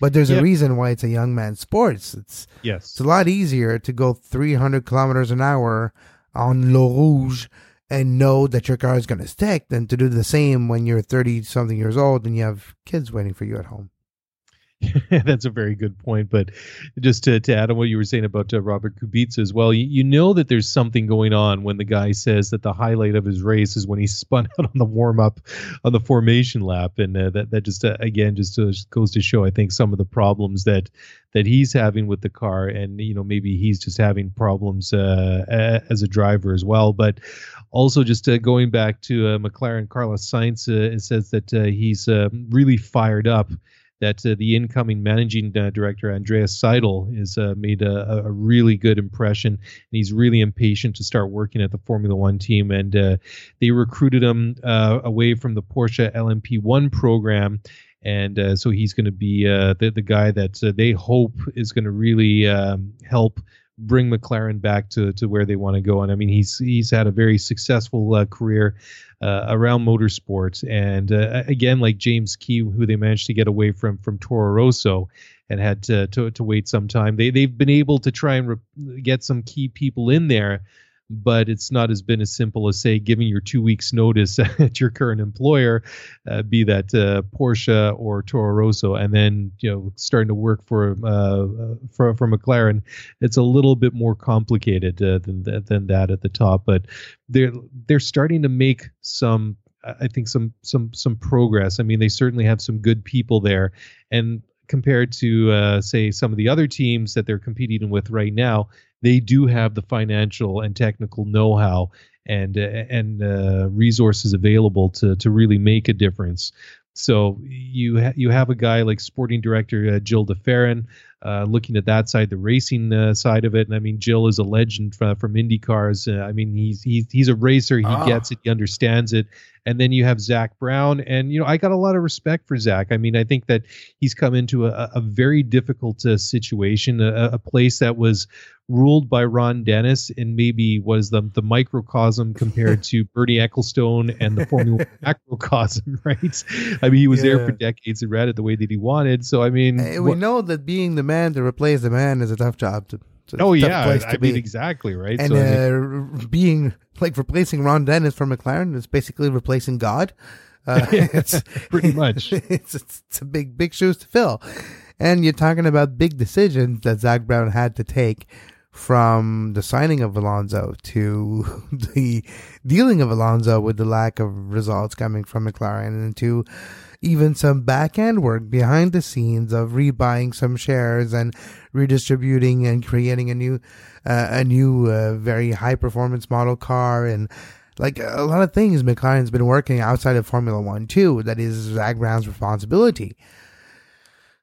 But there's a reason why it's a young man's sports. It's yes. it's a lot easier to go 300 kilometers an hour on l'Eau Rouge and know that your car is going to stick than to do the same when you're 30 something years old and you have kids waiting for you at home. <laughs> That's a very good point. But just to, to add on what you were saying about uh, Robert Kubica as well, you, you know that there's something going on when the guy says that the highlight of his race is when he <laughs> spun out on the warm up on the formation lap, and uh, that that just uh, again just uh, goes to show I think some of the problems that that he's having with the car, and you know maybe he's just having problems uh, as a driver as well, but. Also, just uh, going back to McLaren, Carlos Sainz says that he's uh, really fired up that uh, the incoming managing uh, director Andreas Seidl has uh, made a, a really good impression, and he's really impatient to start working at the Formula One team. And uh, they recruited him away from the Porsche LMP1 program, and uh, so he's going to be uh, the the guy that uh, they hope is going to really um, help bring McLaren back to, to where they want to go. And I mean, he's he's had a very successful uh, career uh, around motorsports, and uh, again, like James Key, who they managed to get away from from Toro Rosso, and had to to, to wait some time. They they've been able to try and re- get some key people in there. But it's not as been as simple as say giving your two weeks notice <laughs> at your current employer, uh, be that uh, Porsche or Toro Rosso, and then you know starting to work for uh, uh, for for McLaren it's a little bit more complicated uh, than that, than that at the top, but they're they're starting to make some I think some some some progress. I mean, they certainly have some good people there, and compared to uh, say some of the other teams that they're competing with right now, they do have the financial and technical know-how and and uh, resources available to to really make a difference. So you ha- you have a guy like sporting director uh, Gil de Ferran uh, looking at that side, the racing uh, side of it. And I mean, Gil is a legend from, from Indy cars. Uh, I mean, he's he's he's a racer. He oh. gets it. He understands it. And then you have Zak Brown, and you know I got a lot of respect for Zak. I mean, I think that he's come into a, a very difficult uh, situation, a, a place that was ruled by Ron Dennis and maybe was the the microcosm compared to <laughs> Bernie Ecclestone and the Formula <laughs> macrocosm, <laughs> right? I mean, he was yeah. there for decades and ran it the way that he wanted. So I mean, we know that being the man to replace the man is a tough job to. to oh yeah, I mean exactly right. And so, uh, being like replacing Ron Dennis for McLaren is basically replacing God. Uh, <laughs> it's <laughs> pretty much. <laughs> It's, it's, it's a big big shoes to fill, and you're talking about big decisions that Zak Brown had to take from the signing of Alonso to the dealing of Alonso with the lack of results coming from McLaren and to even some back end work behind the scenes of rebuying some shares and redistributing and creating a new, uh, a new, uh, very high performance model car and like a lot of things McLaren's been working outside of Formula One too. That is Zak Brown's responsibility.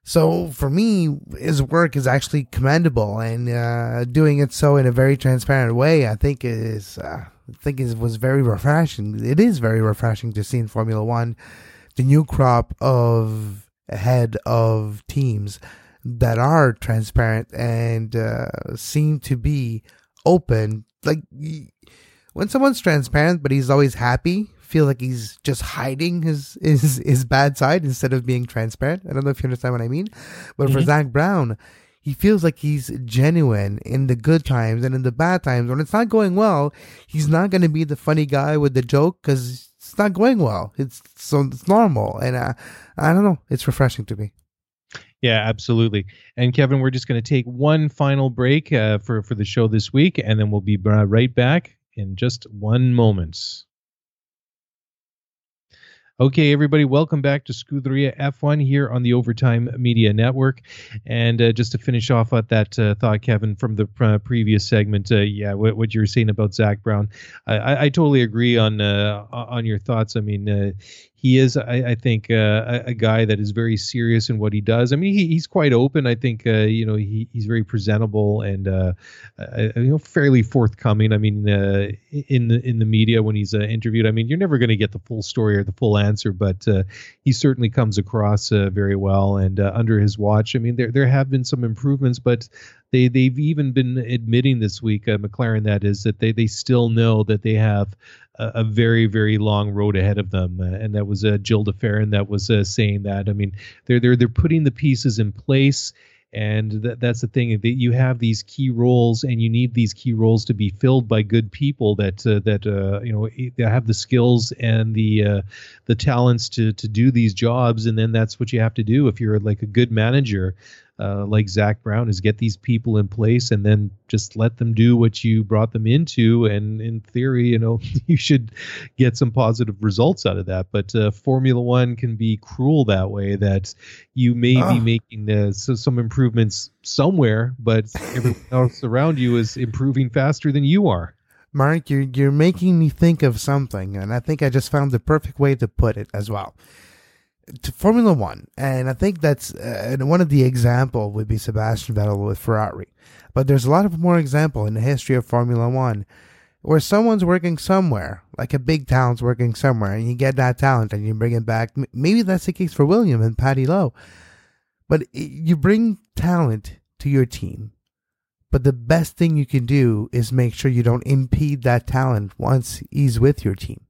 So for me, his work is actually commendable, and uh, doing it so in a very transparent way, I think is uh, I think it was very refreshing. It is very refreshing to see in Formula One the new crop of head of teams that are transparent and uh, seem to be open. Like when someone's transparent, but he's always happy, feel like he's just hiding his his his bad side instead of being transparent. I don't know if you understand what I mean, but mm-hmm. for Zak Brown, he feels like he's genuine in the good times and in the bad times. When it's not going well, he's not going to be the funny guy with the joke because it's not going well. It's so it's normal, and uh, I don't know. It's refreshing to me. Yeah, absolutely. And Kevin, we're just going to take one final break uh, for for the show this week, and then we'll be right back in just one moment. Okay, everybody, welcome back to Scuderia F1 here on the Overtime Media Network. And uh, just to finish off at that uh, thought, Kevin, from the uh, previous segment, uh, yeah, what, what, you were saying about Zak Brown, I, I totally agree on uh, on your thoughts. I mean, he is, I, I think, uh, a, a, guy that is very serious in what he does. I mean, he, he's quite open. I think, uh, you know, he, he's very presentable and, uh, uh you know, fairly forthcoming. I mean, uh, in the in the media when he's uh, interviewed, I mean, you're never going to get the full story or the full answer, but he certainly comes across very well. And under his watch, I mean, there there have been some improvements, but they they've even been admitting this week, McLaren, that is, that they they still know that they have a, a very very long road ahead of them, uh, and that was uh, Gil de Ferran that was uh, saying that. I mean, they're they're they're putting the pieces in place. And that, that's the thing that you have these key roles, and you need these key roles to be filled by good people that uh, that uh, you know have the skills and the uh, the talents to to do these jobs. And then that's what you have to do if you're like a good manager uh, like Zak Brown is get these people in place and then just let them do what you brought them into. And in theory, you know, <laughs> you should get some positive results out of that. But uh, Formula One can be cruel that way that you may be ah. making uh, so some improvements somewhere, but everyone <laughs> else around you is improving faster than you are. Mark, you're you're making me think of something, and I think I just found the perfect way to put it as well to Formula One, and I think that's uh, one of the example would be Sebastian Vettel with Ferrari. But there's a lot of more example in the history of Formula One where someone's working somewhere, like a big talent's working somewhere, and you get that talent and you bring it back. Maybe that's the case for William and Paddy Lowe, but you bring talent to your team. But the best thing you can do is make sure you don't impede that talent once he's with your team.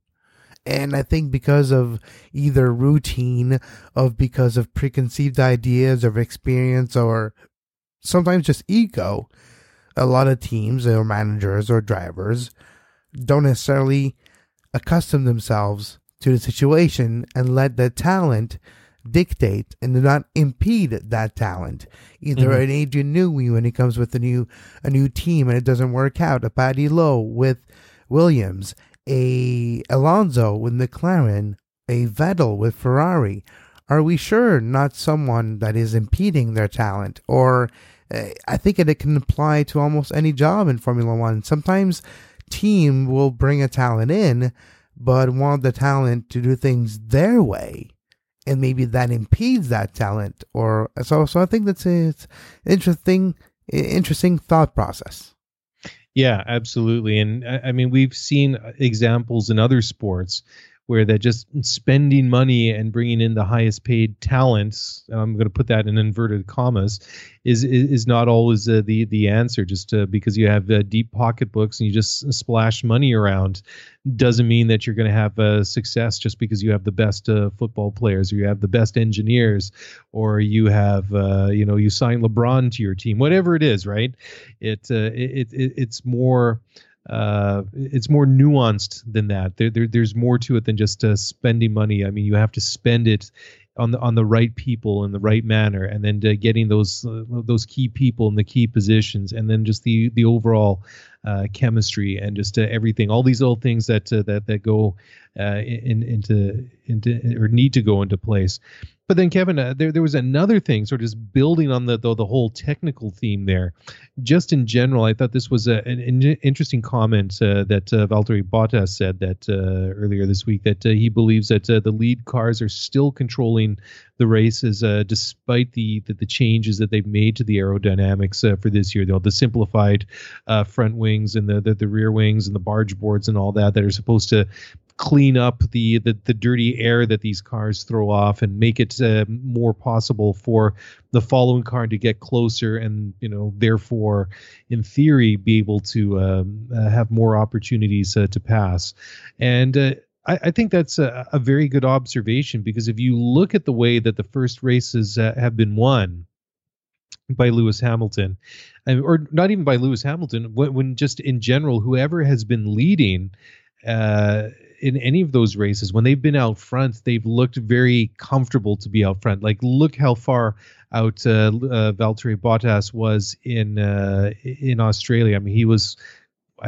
And I think because of either routine, of because of preconceived ideas of experience, or sometimes just ego, a lot of teams or managers or drivers don't necessarily accustom themselves to the situation and let the talent dictate and do not impede that talent. Either mm-hmm. an Adrian Newey when he comes with a new a new team and it doesn't work out, a Paddy Lowe with Williams, a Alonso with McLaren, a Vettel with Ferrari? Are we sure not someone that is impeding their talent? Or uh, I think it, it can apply to almost any job in Formula One. Sometimes team will bring a talent in, but want the talent to do things their way. and maybe that impedes that talent or so so i think that's a, it's interesting interesting thought process yeah absolutely. And i mean we've seen uh, examples in other sports where they're just spending money and bringing in the highest paid talents. I'm going to put that in inverted commas. Is is not always uh, the the answer. Just uh, because you have uh, deep pocketbooks and you just splash money around, doesn't mean that you're going to have uh, success. Just because you have the best uh, football players, or you have the best engineers, or you have uh, you know you sign LeBron to your team, whatever it is, right? It, it, it it's more uh, it's more nuanced than that. There, there, there's more to it than just uh, spending money. I mean, you have to spend it on the on the right people in the right manner, and then uh, getting those uh, those key people in the key positions, and then just the the overall uh, chemistry and just uh, everything. All these little things that that that go in, into into or need to go into place. But then, Kevin, uh, there there was another thing, sort of just building on the, the the, whole technical theme there. Just in general, I thought this was a, an, an interesting comment uh, that uh, Valtteri Bottas said that uh, earlier this week that uh, he believes that uh, the lead cars are still controlling the races despite the, the, the changes that they've made to the aerodynamics for this year. The, the simplified front wings and the, the the rear wings and the barge boards and all that that are supposed to clean up the, the, the dirty air that these cars throw off and make it uh, more possible for the following car to get closer and you know therefore in theory be able to um, uh, have more opportunities uh, to pass. And uh, I, I, think that's a, a, very good observation because if you look at the way that the first races uh, have been won by Lewis Hamilton, or not even by Lewis Hamilton, when, when just in general, whoever has been leading uh, in any of those races when they've been out front they've looked very comfortable to be out front like look how far out uh, uh, Valtteri Bottas was in uh, in Australia I mean he was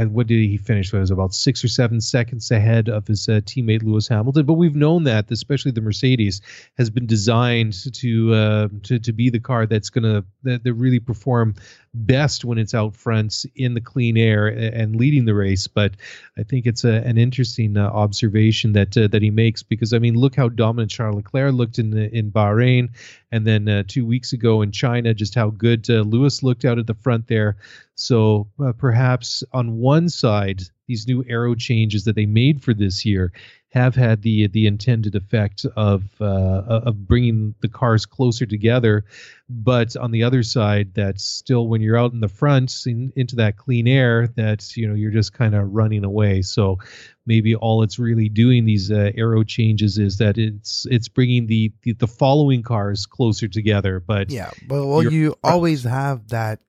what did he finish? It was about six or seven seconds ahead of his uh, teammate Lewis Hamilton. But we've known that, especially the Mercedes, has been designed to uh, to to be the car that's going to that, that really perform best when it's out front in the clean air and leading the race. But I think it's a, an interesting uh, observation that uh, that he makes because I mean, look how dominant Charles Leclerc looked in in Bahrain, and then uh, two weeks ago in China, just how good uh, Lewis looked out at the front there. So uh, perhaps on one side, these new aero changes that they made for this year have had the the intended effect of uh, of bringing the cars closer together. But on the other side, that's still when you're out in the front in, into that clean air, that you know you're just kind of running away. So maybe all it's really doing these uh, aero changes is that it's it's bringing the, the, the following cars closer together. But yeah, but well, you always have that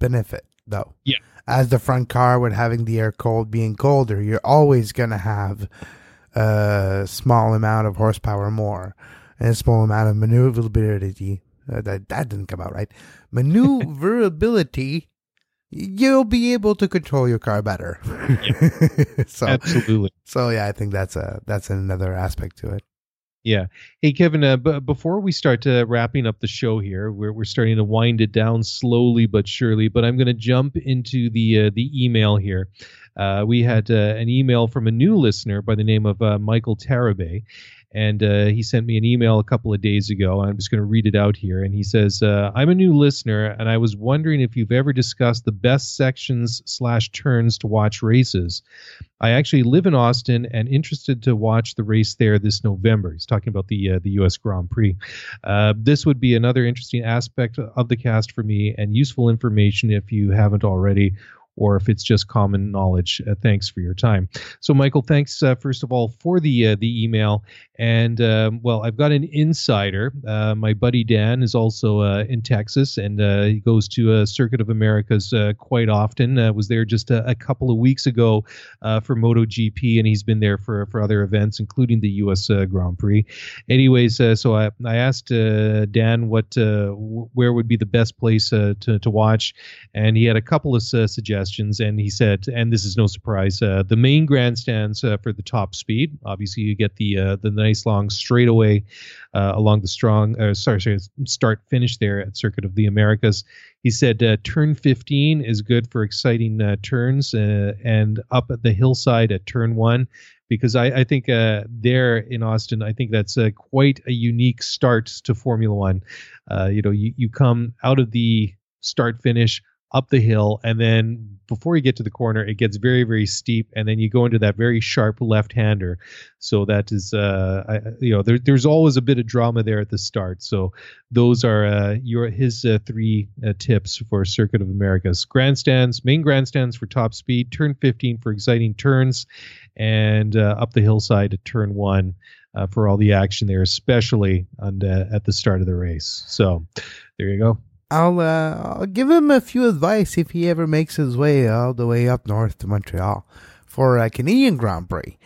benefit though. Yeah. As the front car with having the air cold being colder, you're always gonna have a small amount of horsepower more and a small amount of maneuverability. Uh, that that didn't come out right. <laughs> Maneuverability. you'll be able to control your car better. <laughs> so absolutely. So yeah, I think that's a that's another aspect to it. Yeah. Hey, Kevin, uh, b- before we start uh, wrapping up the show here, we're, we're starting to wind it down slowly but surely, but I'm going to jump into the uh, the email here. Uh, we had uh, an email from a new listener by the name of uh, Michael Tarabay, and uh, he sent me an email a couple of days ago. I'm just going to read it out here. And he says, uh, "I'm a new listener, and I was wondering if you've ever discussed the best sections slash turns to watch races. I actually live in Austin and interested to watch the race there this November. He's talking about the uh, the U.S. Grand Prix. This would be another interesting aspect of the cast for me and useful information if you haven't already." Or if it's just common knowledge. Uh, thanks for your time. So, Michael, thanks uh, first of all for the uh, the email. And um, well, I've got an insider. Uh, my buddy Dan is also uh, in Texas, and uh, he goes to Circuit of Americas quite often. was there just a, a, couple of weeks ago for MotoGP, and he's been there for for other events, including the U.S. Grand Prix. Anyways, so I, I asked Dan what where would be the best place to to watch, and he had a couple of suggestions suggestions, and he said, and this is no surprise, uh, the main grandstands uh, for the top speed. Obviously, you get the uh, the nice long straightaway uh, along the strong, uh, sorry, sorry, start finish there at Circuit of the Americas. He said uh, turn 15 is good for exciting turns, and up at the hillside at turn one because I, I think uh, there in Austin, I think that's quite a unique start to Formula One. Uh, you know, you, you come out of the start finish up the hill and then before you get to the corner it gets very very steep and then you go into that very sharp left hander so that is uh I, you know there, there's always a bit of drama there at the start. So those are uh your his uh, three uh, tips for circuit of americas grandstands main grandstands for top speed turn 15 for exciting turns and uh, up the hillside at turn one uh, for all the action there especially on at the start of the race. So there you go I'll uh, I'll give him a few advice if he ever makes his way all the way up north to Montreal for a Canadian Grand Prix.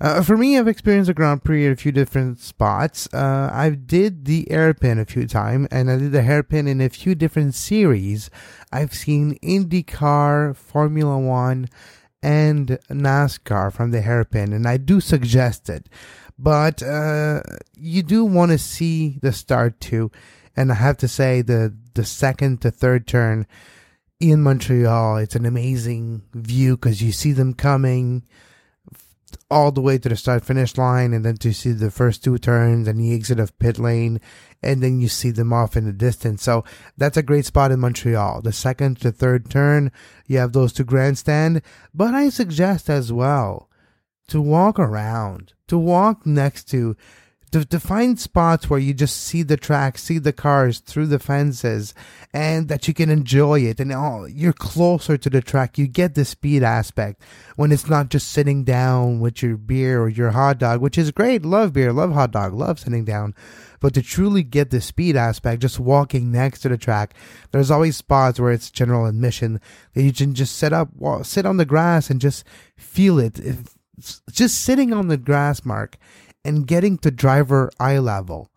Uh, for me, I've experienced a Grand Prix at a few different spots. Uh, I did the hairpin a few times, and I did the hairpin in a few different series. I've seen IndyCar, Formula One, and NASCAR from the hairpin, and I do suggest it. But uh, you do want to see the start too and I have to say the the second to third turn in Montreal, it's an amazing view because you see them coming all the way to the start finish line, and then to see the first two turns and the exit of pit lane, and then you see them off in the distance. So that's a great spot in Montreal. The second to third turn, you have those two grandstand, but I suggest as well to walk around, to walk next to to, to find spots where you just see the track, see the cars through the fences, and that you can enjoy it. And oh, you're closer to the track. You get the speed aspect when it's not just sitting down with your beer or your hot dog, which is great. Love beer, love hot dog, love sitting down. But to truly get the speed aspect, just walking next to the track, there's always spots where it's general admission that you can just sit up, sit on the grass and just feel it. If, just sitting on the grass, Mark, and getting to driver eye level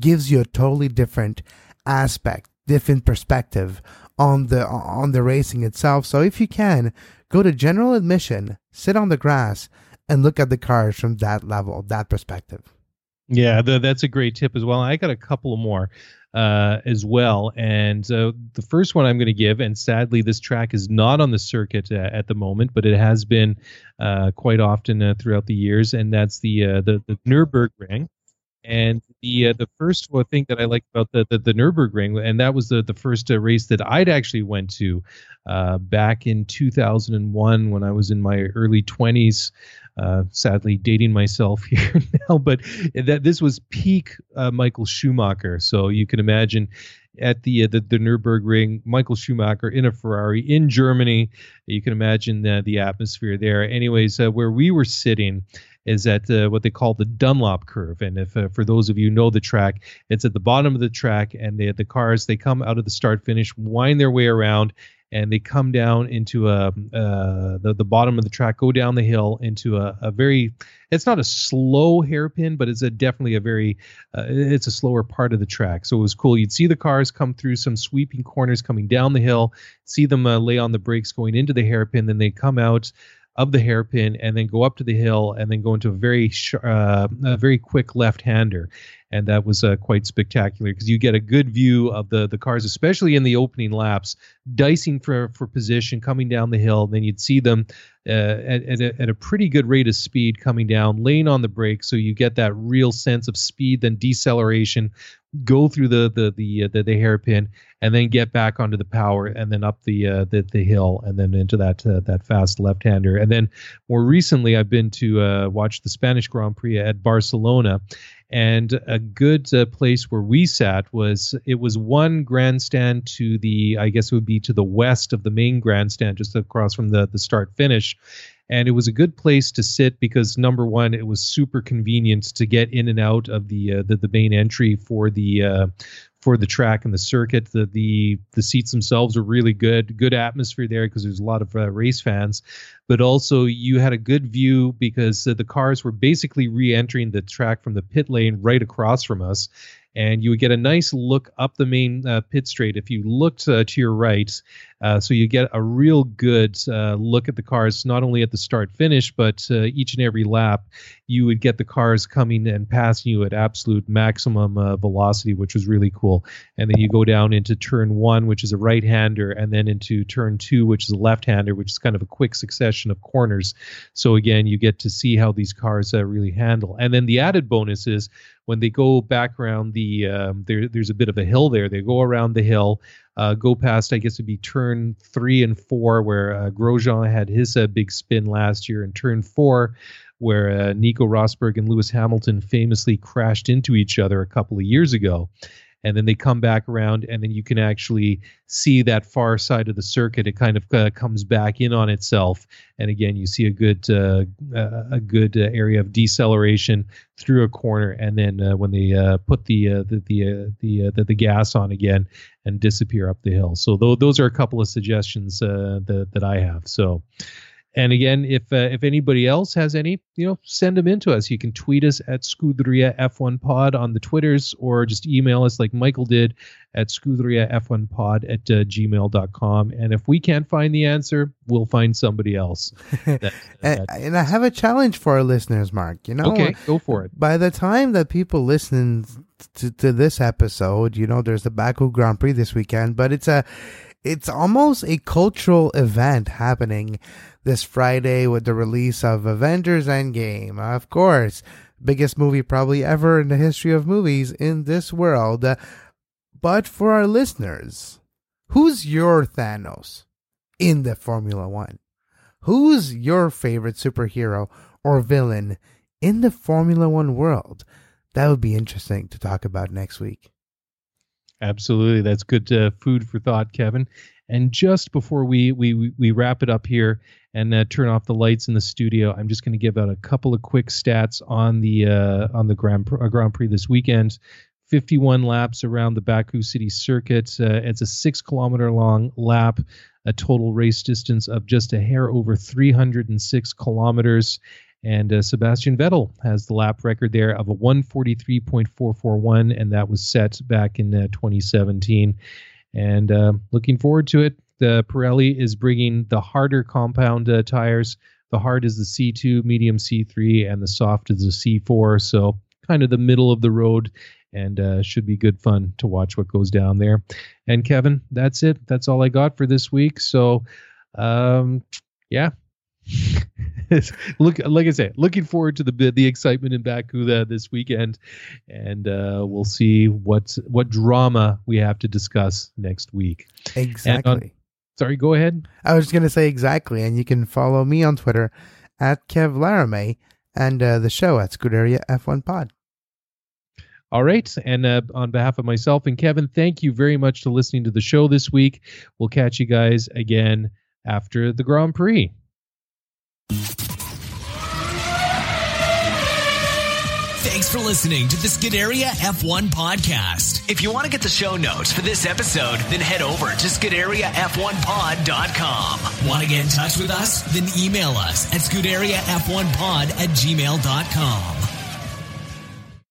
gives you a totally different aspect, different perspective on the on the racing itself. So if you can, go to general admission, sit on the grass, and look at the cars from that level, that perspective. Yeah, the, that's a great tip as well. I got a couple more uh, as well. And uh, the first one I'm going to give, and sadly, this track is not on the circuit uh, at the moment, but it has been uh, quite often uh, throughout the years, and that's the uh, the, the Nurburgring. And the the first thing that I liked about the, the, the Nurburgring, and that was the the first race that I'd actually went to back in 2001 when I was in my early 20s uh, sadly dating myself <laughs> here now, but that this was peak uh, Michael Schumacher. So you can imagine at the, uh, the the Nurburgring, Michael Schumacher in a Ferrari in Germany. You can imagine the the atmosphere there. Anyways, uh, where we were sitting is at uh, what they call the Dunlop curve. And if uh, for those of you know the track, it's at the bottom of the track, and the the cars they come out of the start finish, wind their way around, and they come down into a uh, the the bottom of the track, go down the hill into a, a very it's not a slow hairpin, but it's a definitely a very uh, it's a slower part of the track. So it was cool. You'd see the cars come through some sweeping corners coming down the hill, see them uh, lay on the brakes going into the hairpin, then they come out of the hairpin and then go up to the hill and then go into a very sh- uh, a very quick left hander and that was uh, quite spectacular because you get a good view of the the cars, especially in the opening laps, dicing for for position, coming down the hill. Then you'd see them uh, at, at a, at, a, pretty good rate of speed coming down, laying on the brakes, so you get that real sense of speed, then deceleration, go through the the the uh, the, the, hairpin, and then get back onto the power, and then up the uh, the, the hill, and then into that uh, that fast left-hander. And then more recently, I've been to uh, watch the Spanish Grand Prix at Barcelona, and a good uh, place where we sat was it was one grandstand to the I guess it would be to the west of the main grandstand, just across from the the start finish. And it was a good place to sit because number one, it was super convenient to get in and out of the uh, the, the main entry for the uh, for the track and the circuit. The the the seats themselves are really good, good atmosphere there because there's a lot of uh, race fans, but also you had a good view because uh, the cars were basically re-entering the track from the pit lane right across from us, and you would get a nice look up the main uh, pit straight. If you looked uh, to your right, Uh, so you get a real good uh, look at the cars, not only at the start finish, but uh, each and every lap. You would get the cars coming and passing you at absolute maximum uh, velocity, which was really cool. And then you go down into turn one, which is a right hander, and then into turn two, which is a left hander, which is kind of a quick succession of corners. So again, you get to see how these cars uh, really handle. And then the added bonus is when they go back around the um, there, there's a bit of a hill there. They go around the hill, uh, go past I guess it'd be turn three and four where uh, Grosjean had his uh, big spin last year, and turn four where uh, Nico Rosberg and Lewis Hamilton famously crashed into each other a couple of years ago and then they come back around and then you can actually see that far side of the circuit. It kind of uh, comes back in on itself. And again you see a good uh, a good uh, area of deceleration through a corner and then uh, when they uh, put the uh, the the the, the, the gas on again and disappear up the hill. So th- those are a couple of suggestions that that I have. So and again, if uh, if anybody else has any, you know, send them in to us. You can tweet us at Scuderia F1 Pod on the Twitters, or just email us like Michael did at Scuderia F1 Pod at uh, gmail.com. And if we can't find the answer, we'll find somebody else. <laughs> That, and, and, I have a challenge for our listeners, Mark. You know, okay, go for it. By the time that people listen to, to this episode, you know, there's the Baku Grand Prix this weekend, but it's a it's almost a cultural event happening this Friday with the release of Avengers Endgame. Of course, biggest movie probably ever in the history of movies in this world. But for our listeners, who's your Thanos in the Formula One? Who's your favorite superhero or villain in the Formula One world? That would be interesting to talk about next week. Absolutely, that's good uh, food for thought, Kevin. And just before we we we wrap it up here and uh, turn off the lights in the studio, I'm just going to give out a couple of quick stats on the uh, on the Grand uh, Grand Prix this weekend. 51 laps around the Baku City circuit. Uh, it's a six kilometer long lap, a total race distance of just a hair over 306 kilometers. And uh, Sebastian Vettel has the lap record there of a 143.441, and that was set back in uh, 2017. And looking forward to it. The Pirelli is bringing the harder compound uh, tires. The hard is the C2, medium C3, and the soft is the C4. So kind of the middle of the road and uh, should be good fun to watch what goes down there. And Kevin, that's it. That's all I got for this week. So, um, yeah, <laughs> look, like I say, looking forward to the the excitement in Baku uh, this weekend, and uh, we'll see what what drama we have to discuss next week. Exactly. Sorry, go ahead. I was just going to say exactly, and you can follow me on Twitter at Kev Laramie and uh, the show at Scuderia F1 Pod. All right. And uh, on behalf of myself and Kevin, thank you very much for listening to the show this week. We'll catch you guys again after the Grand Prix. Thanks for listening to the Scuderia F1 podcast. If you want to get the show notes for this episode, then head over to ScuderiaF1pod.com. Want to get in touch with us? Then email us at ScuderiaF1pod at gmail.com.